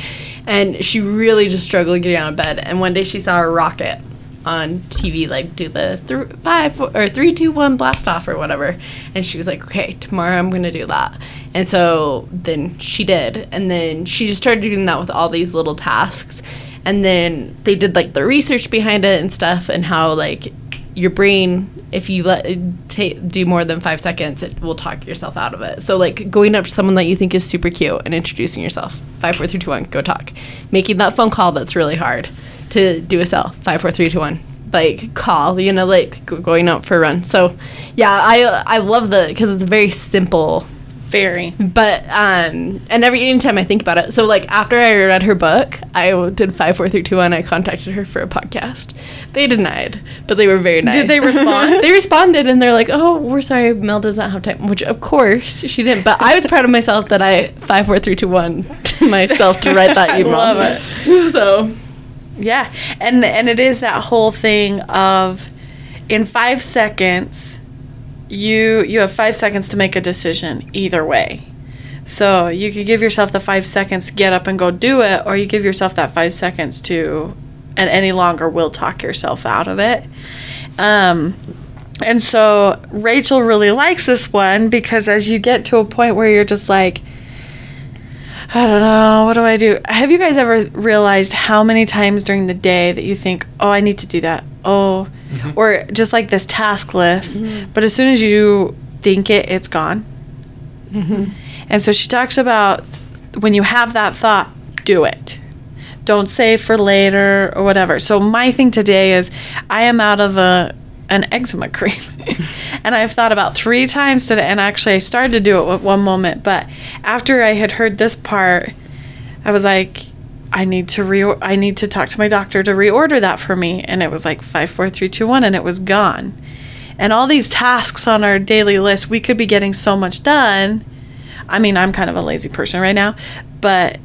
and she really just struggled getting out of bed. And one day she saw a rocket on TV, like do the th- five or three, two, one blast off or whatever. And she was like, okay, tomorrow I'm gonna do that. And so then she did, and then she just started doing that with all these little tasks. And then they did like the research behind it and stuff, and how like your brain, if you let ta- do more than five seconds, it will talk yourself out of it. So like going up to someone that you think is super cute and introducing yourself, five, four, three, two, one, go talk. Making that phone call that's really hard to do a sell, five, four, three, two, one. Like call, you know, like going out for a run. So, yeah, I I love the because it's a very simple Very. but um and every anytime i think about it so like after i read her book I did five four three two one i contacted her for a podcast. They denied but they were very nice. Did they respond? *laughs* they responded and they're like oh we're sorry mel doesn't have time which of course she didn't but i was proud of myself that i five four three two one *laughs* myself to write that email. I Love it. *laughs* So. Yeah, and and it is that whole thing of in five seconds you you have five seconds to make a decision either way. So you could give yourself the five seconds get up and go do it, or you give yourself that five seconds to, and any longer will talk yourself out of it. Um, and so Rachel really likes this one because as you get to a point where you're just like, I don't know, what do I do? Have you guys ever realized how many times during the day that you think, oh, I need to do that? Oh, mm-hmm. or just like this task list, mm-hmm. but as soon as you think it, it's gone. Mm-hmm. And so she talks about when you have that thought, do it. Don't save for later or whatever. So my thing today is I am out of a an eczema cream. *laughs* and I've thought about three times today and actually I started to do it at one moment, but after I had heard this part, I was like I need to re I need to talk to my doctor to reorder that for me and it was like 54321 and it was gone. And all these tasks on our daily list, we could be getting so much done. I mean, I'm kind of a lazy person right now, but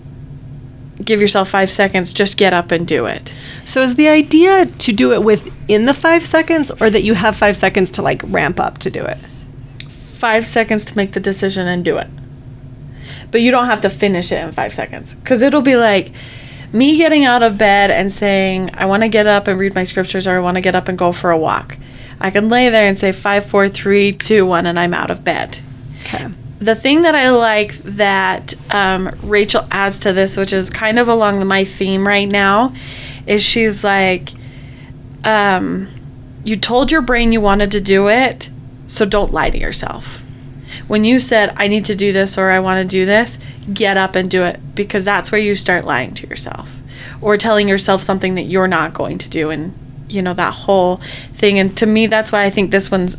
give yourself 5 seconds, just get up and do it. So is the idea to do it within the five seconds, or that you have five seconds to like ramp up to do it? 5 seconds to make the decision and do it. But you don't have to finish it in 5 seconds cuz it'll be like me getting out of bed and saying I want to get up and read my scriptures or I want to get up and go for a walk. I can lay there and say five, four, three, two, one, and I'm out of bed. Okay. The thing that I like that um, Rachel adds to this, which is kind of along my theme right now, is she's like, um, you told your brain you wanted to do it, so don't lie to yourself. When you said, I need to do this or I want to do this, get up and do it because that's where you start lying to yourself or telling yourself something that you're not going to do. And, you know, that whole thing. And to me, that's why I think this one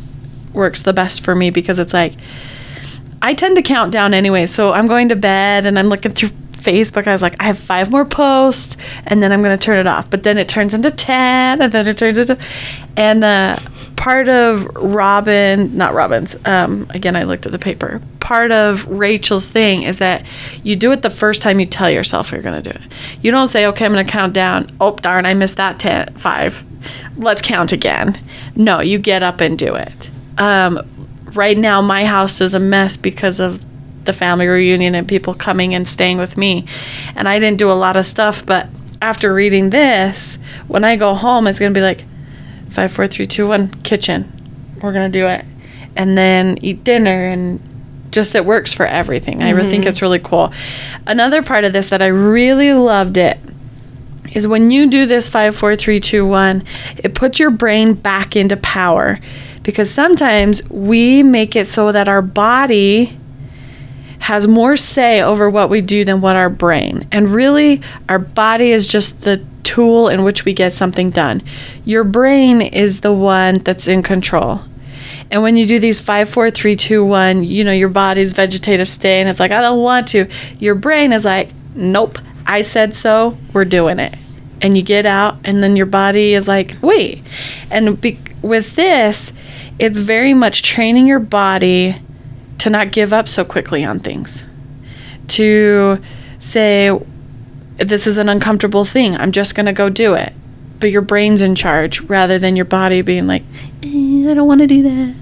works the best for me because it's like, I tend to count down anyway. So I'm going to bed and I'm looking through Facebook. I was like, I have five more posts and then I'm going to turn it off. But then it turns into 10 and then it turns into. And uh, part of Robin, not Robin's, um, again, I looked at the paper. Part of Rachel's thing is that you do it the first time you tell yourself you're going to do it. You don't say, okay, I'm going to count down. Oh, darn, I missed that 10, five. Let's count again. No, you get up and do it. Um, right now my house is a mess because of the family reunion and people coming and staying with me. And i didn't do a lot of stuff but after reading this when i go home it's going to be like five four three two one kitchen. We're going to do it. And then eat dinner and just it works for everything. I think mm-hmm. it's really cool. Another part of this that i really loved it is when you do this five, four, three, two, one, it puts your brain back into power. Because sometimes we make it so that our body has more say over what we do than what our brain. And really, our body is just the tool in which we get something done. Your brain is the one that's in control. And when you do these five, four, three, two, one, you know, your body's vegetative state and it's like, I don't want to. Your brain is like, nope, I said so, we're doing it. And you get out, and then your body is like, wait. And be- with this, it's very much training your body to not give up so quickly on things. To say, this is an uncomfortable thing, I'm just going to go do it. But your brain's in charge rather than your body being like, eh, I don't want to do that.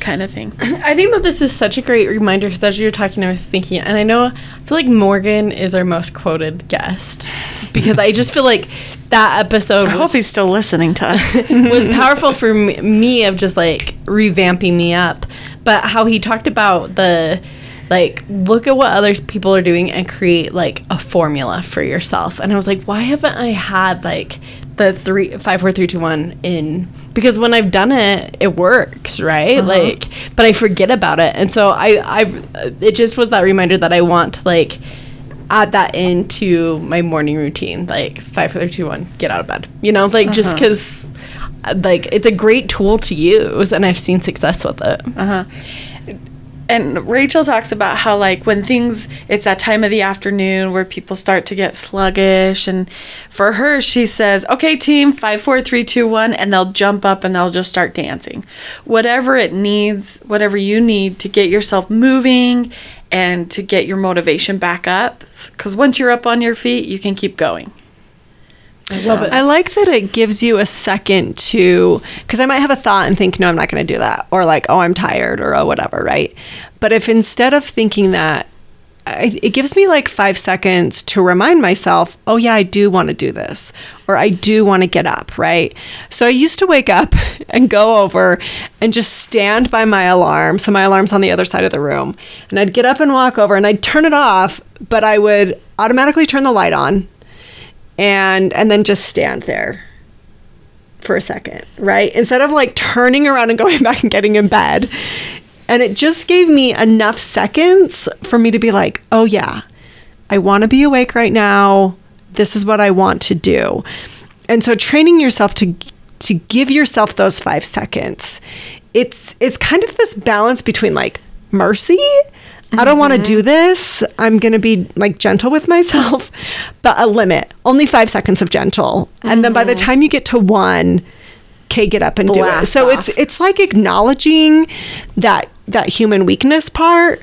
Kind of thing. *clears throat* I think that this is such a great reminder because as you were talking, I was thinking, and I know I feel like Morgan is our most quoted guest *laughs* because I just feel like that episode I was, hope he's still listening to us. *laughs* was *laughs* powerful for me, me of just like revamping me up. But how he talked about the like look at what other people are doing and create like a formula for yourself. And I was like, why haven't I had like the three five four three two one in because when I've done it, it works, right? Like, but I forget about it, and so I, I, it just was that reminder that I want to like add that into my morning routine, like five four three two one, get out of bed, you know, like just because, like, it's a great tool to use, and I've seen success with it. Uh-huh. And Rachel talks about how like when things it's that time of the afternoon where people start to get sluggish and for her she says, Okay team, five, four, three, two, one, and they'll jump up and they'll just start dancing. Whatever it needs, whatever you need to get yourself moving and to get your motivation back up. Because once you're up on your feet, you can keep going. I love it. I like that it gives you a second to, because I might have a thought and think, no, I'm not going to do that. Or like, oh, I'm tired or oh, whatever, right? But if instead of thinking that, I, it gives me like five seconds to remind myself, oh, yeah, I do want to do this. Or I do want to get up, right? So I used to wake up *laughs* and go over and just stand by my alarm. So my alarm's on the other side of the room. And I'd get up and walk over and I'd turn it off, but I would automatically turn the light on and and then just stand there for a second, right? Instead of like turning around and going *laughs* back and getting in bed. And it just gave me enough seconds for me to be like, "Oh yeah. I want to be awake right now. This is what I want to do." And so training yourself to to give yourself those 5 seconds. It's it's kind of this balance between like mercy I don't want to do mm-hmm. this. I'm going to be like gentle with myself, *laughs* but a limit. Only five seconds of gentle. And then by the mm-hmm. time you get to one, okay, get up and do it. So off. it's it's like acknowledging that that human weakness part,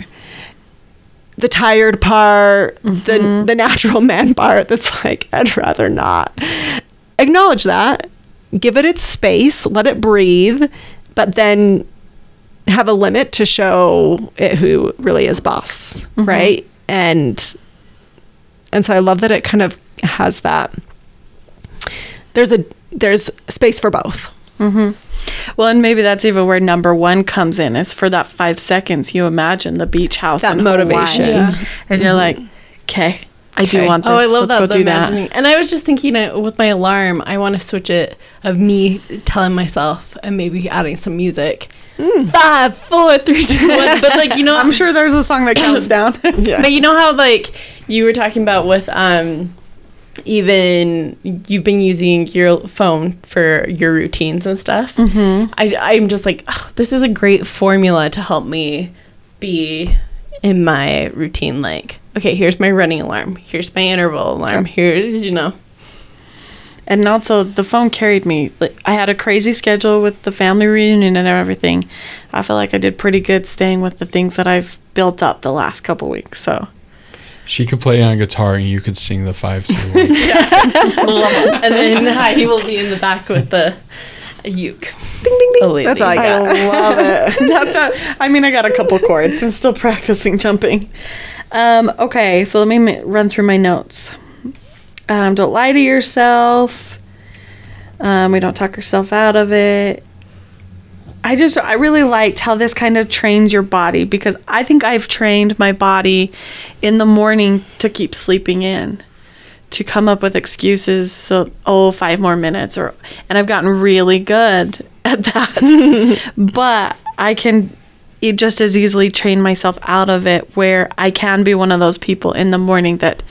the tired part, the mm-hmm. the natural *laughs* man part that's like, I'd rather not. Acknowledge that. Give it its space, let it breathe, but then have a limit to show it who really is boss, right? And and so I love that it kind of has that. There's a there's space for both. Well, and maybe that's even where number one comes in is for that five seconds you imagine the beach house That in motivation. Yeah. and you're like, okay, I do want this. Oh, I love Let's that. go the do that. And I was just thinking uh, with my alarm, I want to switch it of me telling myself and maybe adding some music. Five, four, three, two, one. *laughs* But like you know, I'm sure there's a song that counts *coughs* down. Yeah. But you know how like you were talking about with um even you've been using your phone for your routines and stuff. Mm-hmm. I I'm just like "Oh, this is a great formula to help me be in my routine. Like okay, here's my running alarm. Here's my interval alarm. Here's you know. And also, the phone carried me. Like, I had a crazy schedule with the family reunion and everything. I feel like I did pretty good staying with the things that I've built up the last couple weeks. So, She could play on guitar and you could sing the five two one. *laughs* *laughs* and then Heidi will be in the back with the a uke. Ding ding ding. Ukulele. That's all I got. I love it. *laughs* Not that, I mean, I got a couple chords and still practicing jumping. Um, okay, so let me run through my notes. Um, don't lie to yourself. Um, we don't talk yourself out of it. I just, I really liked how this kind of trains your body because I think I've trained my body in the morning to keep sleeping in, to come up with excuses. So, oh, five more minutes, or, and I've gotten really good *laughs* at that. *laughs* but I can just as easily train myself out of it where I can be one of those people in the morning that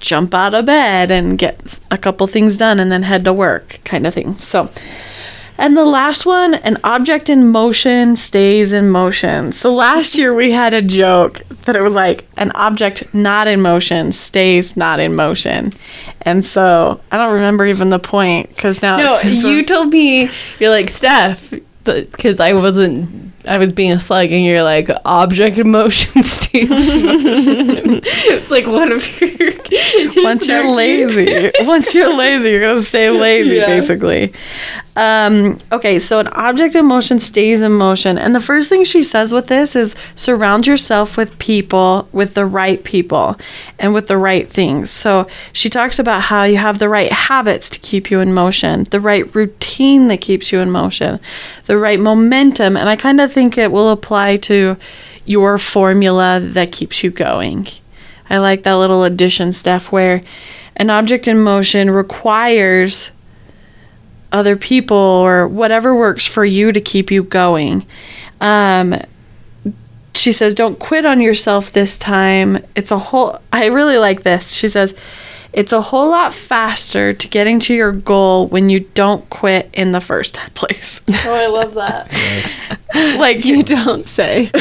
jump out of bed and get a couple things done and then head to work kind of thing. So, and the last one, an object in motion stays in motion. So last year we had a joke that it was like an object not in motion stays not in motion. And so I don't remember even the point because now No, *laughs* you told me you're like Steph because I wasn't. I was being a slug, and you're like object emotion stays. in *laughs* it's like one of your. *laughs* once you're *laughs* lazy, once you're lazy, you're gonna stay lazy, Yeah. basically. Um, okay, so an object in motion stays in motion, and the first thing she says with this is surround yourself with people, with the right people, and with the right things. So she talks about how you have the right habits to keep you in motion, the right routine that keeps you in motion, the right momentum, and I kind of think it will apply to your formula that keeps you going. I like that little addition, Steph, where an object in motion requires other people or whatever works for you to keep you going. Um, she says, Don't quit on yourself this time. It's a whole, I really like this. She says, It's a whole lot faster to getting to your goal when you don't quit in the first *laughs* place. Oh, I love that. like, You don't say. *laughs*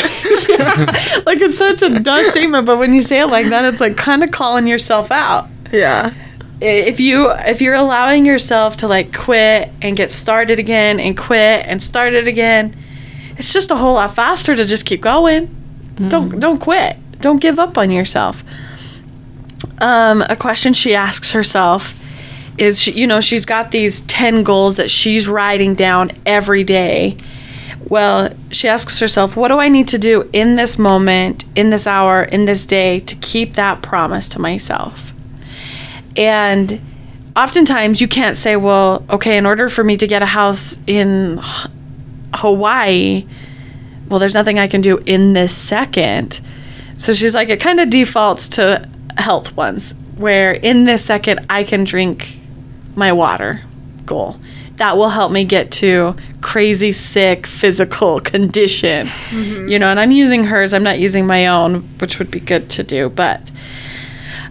like it's such a dumb statement, but when you say it like that, it's like kind of calling yourself out. Yeah. if you if you're allowing yourself to like quit and get started again and quit and start it again it's just a whole lot faster to just keep going mm-hmm. don't don't quit don't give up on yourself um, a question she asks herself is she, you know she's got these 10 goals that she's writing down every day. Well she asks herself what do i need to do in this moment in this hour in this day to keep that promise to myself? And oftentimes you can't say well okay in order for me to get a house in hawaii well there's nothing i can do in this second. So she's like it kind of defaults to health ones where in this second i can drink my water goal. That will help me get to crazy sick physical *laughs* condition. You know, and I'm using hers, I'm not using my own, which would be good to do. But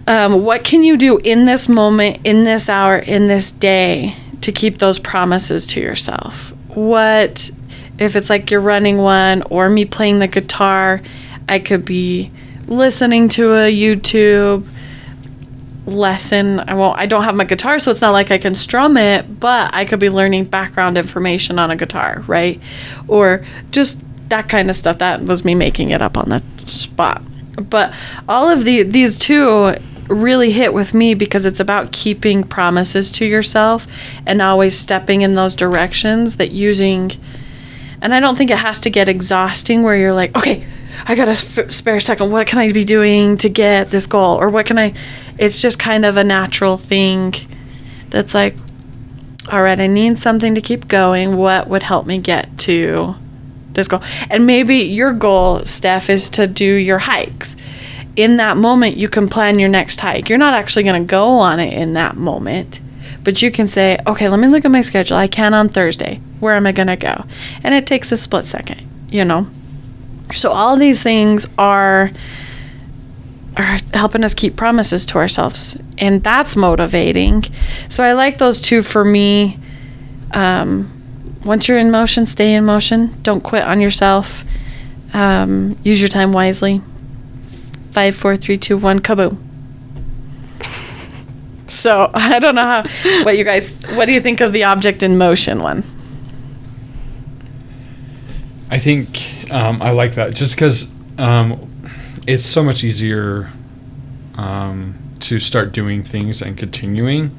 um, what can you do in this moment, in this hour, in this day to keep those promises to yourself? What, if it's like you're running one or me playing the guitar, I could be listening to a YouTube lesson. I won't I don't have my guitar so it's not like I can strum it, but I could be learning background information on a guitar, right? Or just that kind of stuff. That was me making it up on the spot. But all of the these two really hit with me because it's about keeping promises to yourself and always stepping in those directions that using and I don't think it has to get exhausting where you're like, okay, I got a spare second. What can I be doing to get this goal? Or what can I? It's just kind of a natural thing that's like, all right, I need something to keep going. What would help me get to this goal? And maybe your goal, Steph, is to do your hikes. In that moment, you can plan your next hike. You're not actually going to go on it in that moment, but you can say, okay, let me look at my schedule. I can on Thursday. Where am I going to go? And it takes a split second, you know? So all these things are are helping us keep promises to ourselves, and that's motivating. So I like those two for me. Um, once you're in motion, stay in motion. Don't quit on yourself. Um, use your time wisely. Five, four, three, two, one, kaboom. So *laughs* I don't know how. What you guys? What do you think of the object in motion one? I think um, I like that just because um, it's so much easier um, to start doing things and continuing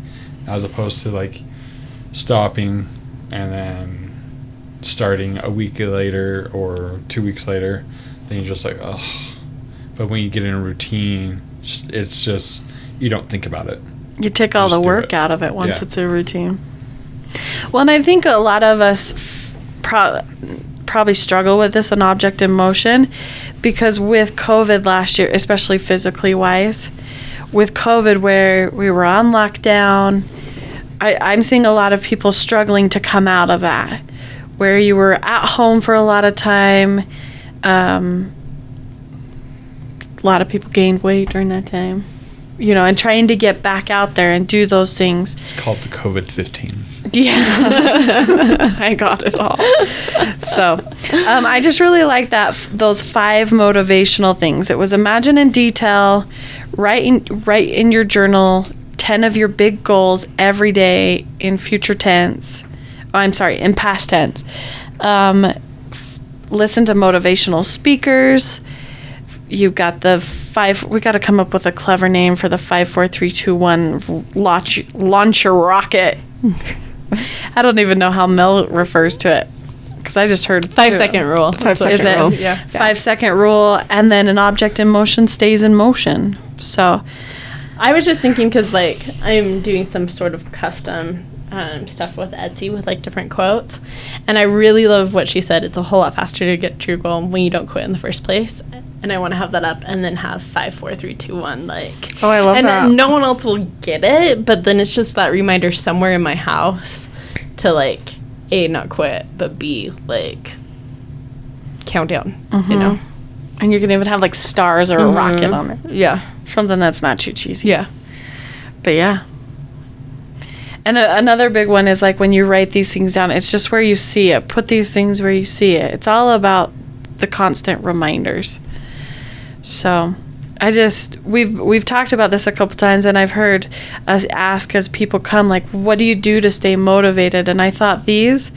as opposed to like stopping and then starting a week later or two weeks later. Then you're just like, oh. But when you get in a routine, it's just, you don't think about it. You take all the work out of it once Yeah. it's a routine. Well, and I think a lot of us pro- probably struggle with this an object in motion because with COVID last year, especially physically wise, with COVID where we were on lockdown, I, I'm seeing a lot of people struggling to come out of that, where you were at home for a lot of time. Um, a lot of people gained weight during that time you know, and trying to get back out there and do those things. It's called the COVID 15. Yeah, *laughs* I got it all. So, um, I just really like that f- those five motivational things. It was imagine in detail, write in write in your journal ten of your big goals every day in future tense. Oh, I'm sorry, in past tense. Um, f- listen to motivational speakers. You've got the five. We got to come up with a clever name for the five, four, three, two, one. Launch, launch your rocket. I don't even know how Mel refers to it because I just heard Five two. second rule. Five Is it second rule. Yeah. five second rule, and then an object in motion stays in motion. So I was just thinking because like I'm doing some sort of custom um, stuff with Etsy with like different quotes, and I really love what she said. It's a whole lot faster to get to your goal when you don't quit in the first place. And I want to have that up, and then have five, four, three, two, one. Like, Oh, I love and that. And no one else will get it, but then it's just that reminder somewhere in my house to like a not quit, but b like countdown. Mm-hmm. You know? and you can even have like stars or a rocket on it. Yeah. Something that's not too cheesy. Yeah. But yeah. And a, another big one is like when you write these things down, it's just where you see it. Put these things where you see it. It's all about the constant reminders. So, I just we've we've talked about this a couple times and I've heard us ask as people come like what do you do to stay motivated? And I thought these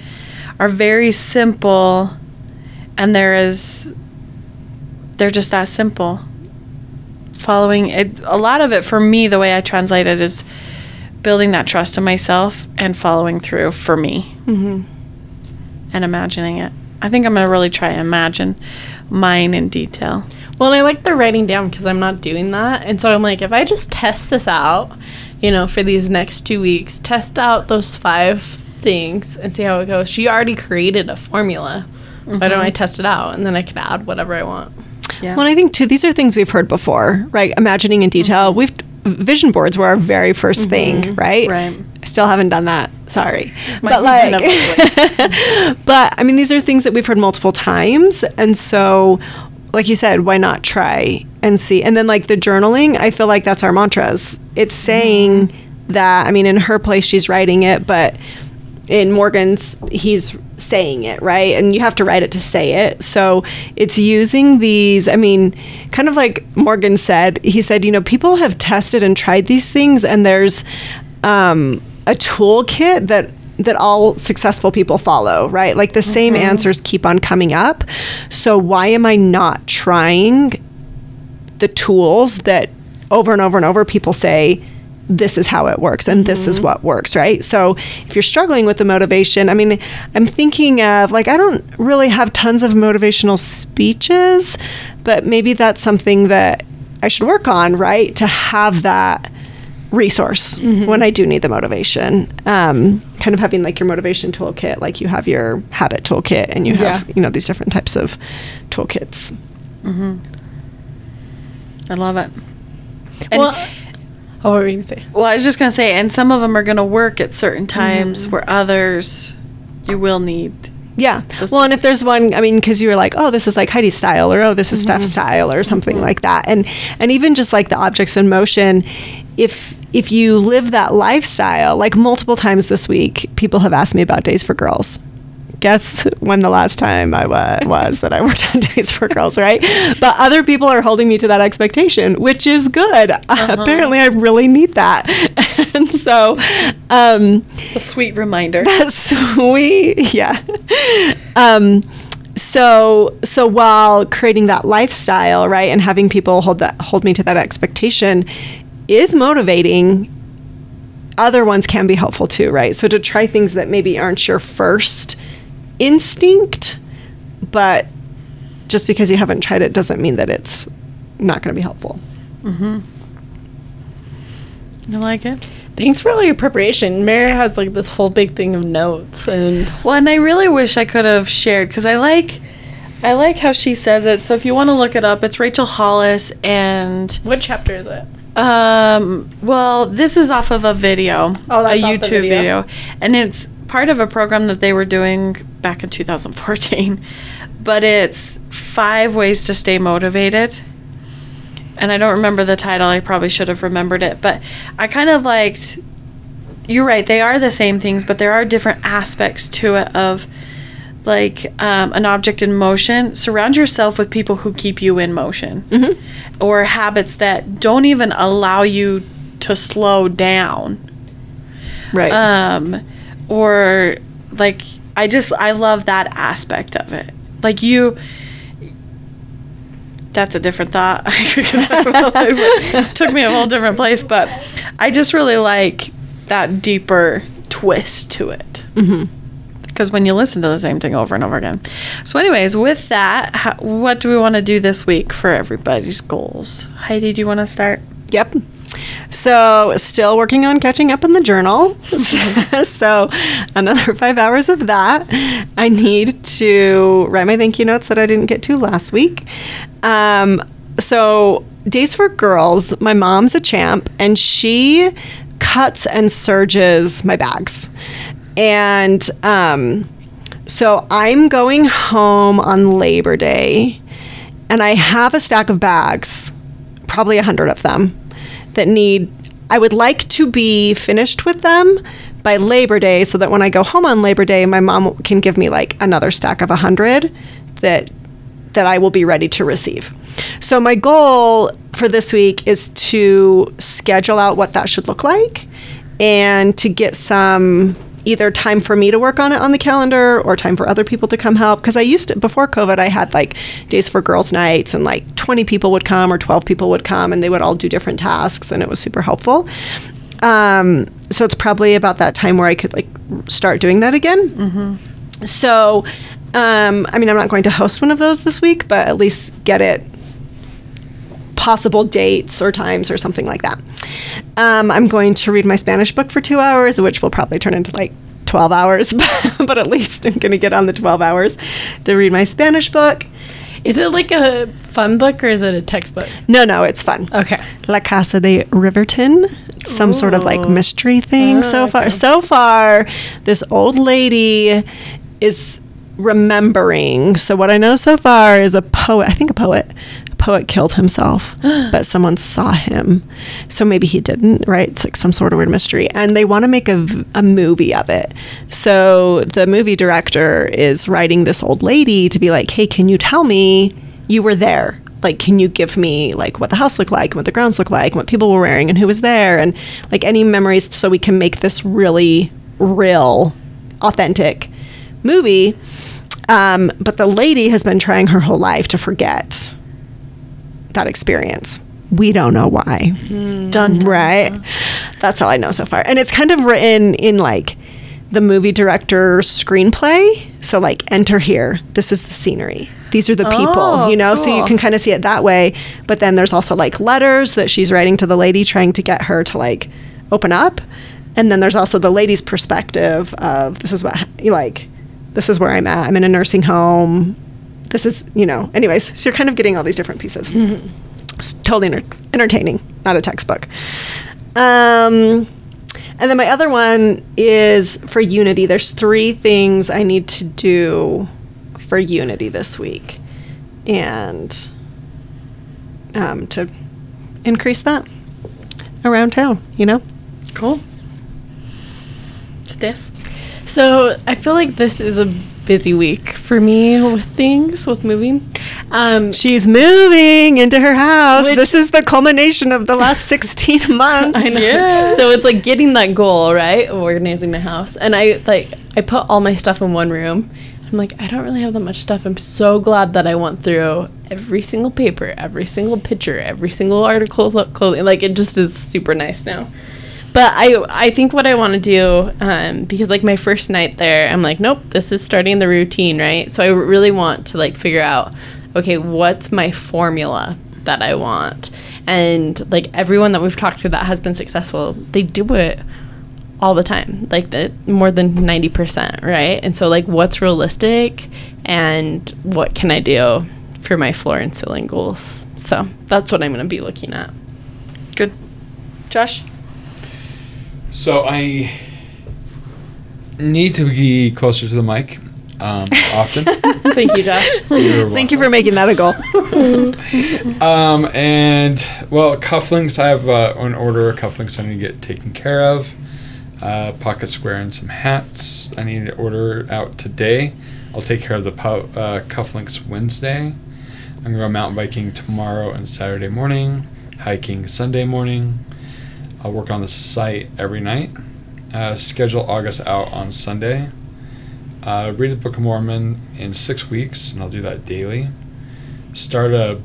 are very simple and there is they're just that simple following it a lot of it for me the way i translate it is building that trust in myself and following through for me Mm-hmm. and imagining it. I think I'm going to really try and imagine mine in detail. Well, and I like the writing down because I'm not doing that. And so I'm like, if I just test this out, you know, for these next two weeks, test out those five things and see how it goes. She already created a formula. Why don't I test it out? And then I can add whatever I want. Yeah. Well, I think too, these are things we've heard before, right? Imagining in detail. We've vision boards were our very 1st thing, right? Right. I still haven't done that. Sorry, Might but like, *laughs* but I mean, these are things that we've heard multiple times, and so, like you said, why not try and see? And then like the journaling, I feel like that's our mantras. It's saying that. I mean, in her place, she's writing it, but in Morgan's, he's saying it, right? And you have to write it to say it. So it's using these, I mean, kind of like Morgan said, he said, you know, people have tested and tried these things, and there's um, a toolkit that that all successful people follow, right? Like the same mm-hmm. answers keep on coming up. So why am I not trying the tools that over and over and over people say this is how it works and this is mm-hmm. what works, right? So if you're struggling with the motivation, I mean, I'm thinking of like I don't really have tons of motivational speeches, but maybe that's something that I should work on, right? To have that resource mm-hmm. when I do need the motivation. Um, kind of having like your motivation toolkit, like you have your habit toolkit and you have, Yeah. you know, these different types of toolkits. Mm-hmm. I love it. And, well, well, oh, what were you going to say? Well, I was just going to say, and some of them are going to work at certain mm-hmm. times where others you will need. Yeah. Well, and if there's one, I mean, because you were like, oh, this is like Heidi style, or oh, this is Steph style, or something like that, and and even just like the objects in motion, if if you live that lifestyle, like multiple times this week, people have asked me about Days for Girls. Guess when the last time I wa- *laughs* was that I worked on Days for Girls, right? But other people are holding me to that expectation, which is good. *laughs* apparently, I really need that, *laughs* and so. Um, A sweet reminder. that's sweet. Yeah. Um, so so while creating that lifestyle, right, and having people hold that hold me to that expectation is motivating. Other ones can be helpful too, right? So to try things that maybe aren't your first instinct, but just because you haven't tried it doesn't mean that it's not going to be helpful. Mm-hmm. You like it? Thanks for all your preparation. Mary has like this whole big thing of notes and Well, and I really wish I could have shared because I like, I like how she says it. So if you want to look it up, it's Rachel Hollis and what chapter is it? Um, well, this is off of a video, Oh, a that's off the YouTube video. video. and it's part of a program that they were doing back in 2014. *laughs* But it's five ways to stay motivated. And I don't remember the title. I probably should have remembered it, but I kind of liked. You're right. They are the same things, but there are different aspects to it. Of like um, an object in motion. Surround yourself with people who keep you in motion or habits that don't even allow you to slow down. Right. Um, or like I just I love that aspect of it. Like you that's a different thought. *laughs* *laughs* Took me a whole different place, but I just really like that deeper twist to it. Because when you listen to the same thing over and over again. So, anyways, with that, how, what do we want to do this week for everybody's goals? Heidi, do you want to start? Yep. So, still working on catching up in the journal. *laughs* so, another *laughs* five hours of that. I need to write my thank you notes that I didn't get to last week. Um, so, Days for Girls, my mom's a champ, and she cuts and serges my bags. And um, so, I'm going home on Labor Day, and I have a stack of bags, probably a hundred of them that need I would like to be finished with them by Labor Day so that when I go home on Labor Day my mom can give me like another stack of a 100 that that I will be ready to receive. So my goal for this week is to schedule out what that should look like and to get some either time for me to work on it on the calendar or time for other people to come help because I used to before COVID I had like days for girls nights and like 20 people would come or 12 people would come and they would all do different tasks and it was super helpful. Um, so it's probably about that time where I could like start doing that again. So, um, I mean, I'm not going to host one of those this week, but at least get it possible dates or times or something like that. Um, I'm going to read my Spanish book for two hours, which will probably turn into like 12 hours, *laughs* but at least I'm going to get on the 12 hours to read my Spanish book. Is it like a fun book or is it a textbook? No, no, it's fun. Okay. La Casa de Riverton, some sort of like mystery thing Oh, so far. So far, this old lady is remembering. So what I know so far is a poet, I think a poet. Poet killed himself, *gasps* but someone saw him. So maybe he didn't, right? It's like some sort of weird mystery. And they want to make a, a movie of it. So the movie director is writing this old lady to be like, hey, can you tell me you were there? like can you give me like what the house looked like and what the grounds looked like and what people were wearing and who was there and like any memories so we can make this really real authentic movie um, but the lady has been trying her whole life to forget that experience. We don't know why. Mm-hmm. Done. right? that's all i know so far. And it's kind of written in like the movie director's screenplay. So like enter here. This is the scenery. These are the people Oh, you know? So you can kind of see it that way. But then there's also like letters that she's writing to the lady trying to get her to like open up. And then there's also the lady's perspective of this is what like this is where i'm at. I'm in a nursing home this is you know anyways so you're kind of getting all these different pieces it's totally enter- entertaining, not a textbook. Um, and then my other one is for Unity. There's three things I need to do for Unity this week, and um, to increase that around town. You know, Cool. Stiff. So I feel like this is a busy week for me with things, with moving. Um, she's moving into her house. Which- this is the culmination of the last 16 months. *laughs* I know. Yeah. So it's like getting that goal, right? Of organizing my house. And I like I put all my stuff in one room. I'm like, I don't really have that much stuff. I'm so glad that I went through every single paper, every single picture, every single article of clothing. Like it just is super nice now. But I I think what I want to do, um, because like my first night there, I'm like, nope, this is starting the routine, right? So I really want to like figure out, okay, what's my formula that I want? And like everyone that we've talked to that has been successful, they do it all the time, like the more than ninety percent, right? And so like, what's realistic, and what can I do for my floor and ceiling goals? So that's what I'm going to be looking at. Good. Josh? So I need to be closer to the mic um, often. *laughs* Thank you, Josh. Thank you for making that a goal. *laughs* Um, and well, cufflinks. I have uh, an order of cufflinks I need to get taken care of. Uh, pocket square and some hats. I need to order out today. I'll take care of the po- uh, cufflinks Wednesday. I'm gonna go mountain biking tomorrow and Saturday morning. Hiking Sunday morning. I'll work on the site every night. Uh, schedule August out on Sunday. Uh, read the Book of Mormon in six weeks, and I'll do that daily. Start a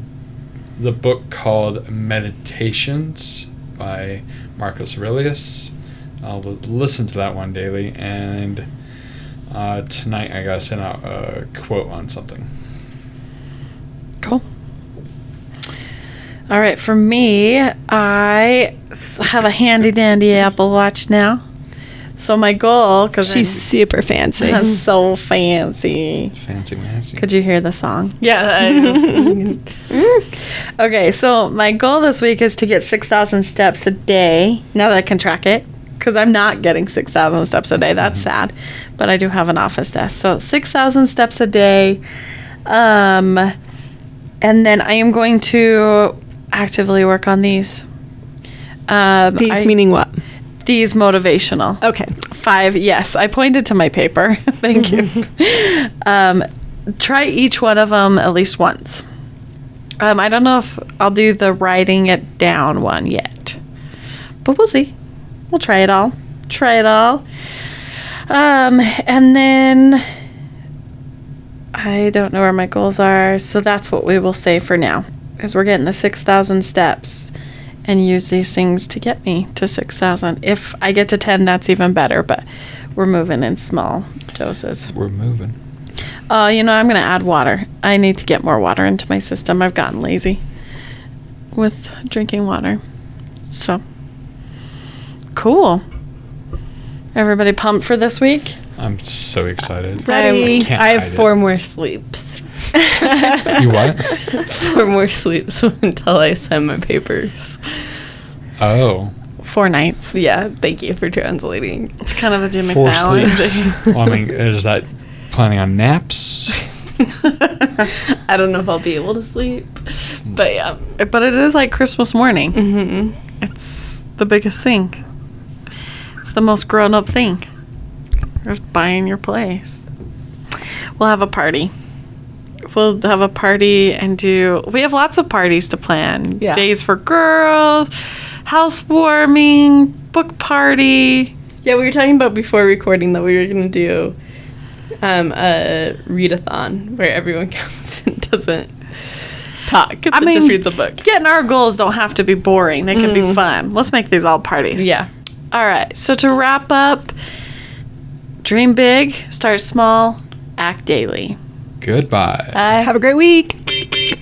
the book called Meditations by Marcus Aurelius. I'll listen to that one daily, and uh, tonight I gotta send out a quote on something. Cool. All right, for me, I have a handy dandy Apple Watch now. So my goal, because She's super fancy. that's *laughs* so fancy. Fancy Nancy. Could you hear the song? Yeah. *laughs* Okay, so my goal this week is to get 6,000 steps a day. Now that I can track it, because I'm not getting 6,000 steps a day. That's sad. But I do have an office desk. So 6,000 steps a day. Um, and then I am going to actively work on these. Um, These I- meaning what? these motivational. Okay. Five, yes. I pointed to my paper. *laughs* Thank you. um, try each one of them at least once. Um, I don't know if I'll do the writing it down one yet, but we'll see. We'll try it all. Try it all. Um, and then I don't know where my goals are, so that's what we will say for now, because we're getting the six thousand steps and use these things to get me to 6,000. If I get to 10, that's even better, but we're moving in small doses. We're moving. Uh, you know, I'm going to add water. I need to get more water into my system. I've gotten lazy with drinking water. So, cool. Everybody pumped for this week? I'm so excited. Ready. Can't I hide have it. four more sleeps. *laughs* You what? four more sleeps until I send my papers. Oh, Four nights. Yeah, thank you for translating. It's kind of a Jimmy four Fallon sleeps. thing. well, I mean, is that planning on naps? *laughs* I don't know if I'll be able to sleep, but yeah. But it is like Christmas morning. Mm-hmm. It's the biggest thing. It's the most grown up thing. Just buying your place. We'll have a party. We'll have a party and do. We have lots of parties to plan. Yeah. Days for girls, housewarming, book party. Yeah, we were talking about before recording that we were gonna do um, a readathon where everyone *laughs* comes and doesn't talk, I mean, just reads a book. Getting our goals don't have to be boring. They can be fun. Let's make these all parties. Yeah. All right. So to wrap up, dream big, start small, act daily. Goodbye. Bye. Have a great week.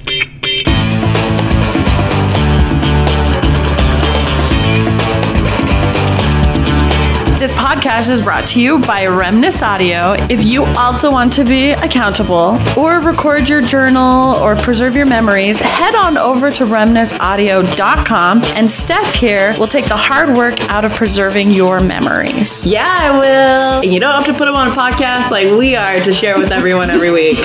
This podcast is brought to you by Remnus Audio. If you also want to be accountable or record your journal or preserve your memories, head on over to remnusaudio.com and Steph here will take the hard work out of preserving your memories. Yeah, I will. You don't have to put them on a podcast like we are to share with everyone every week.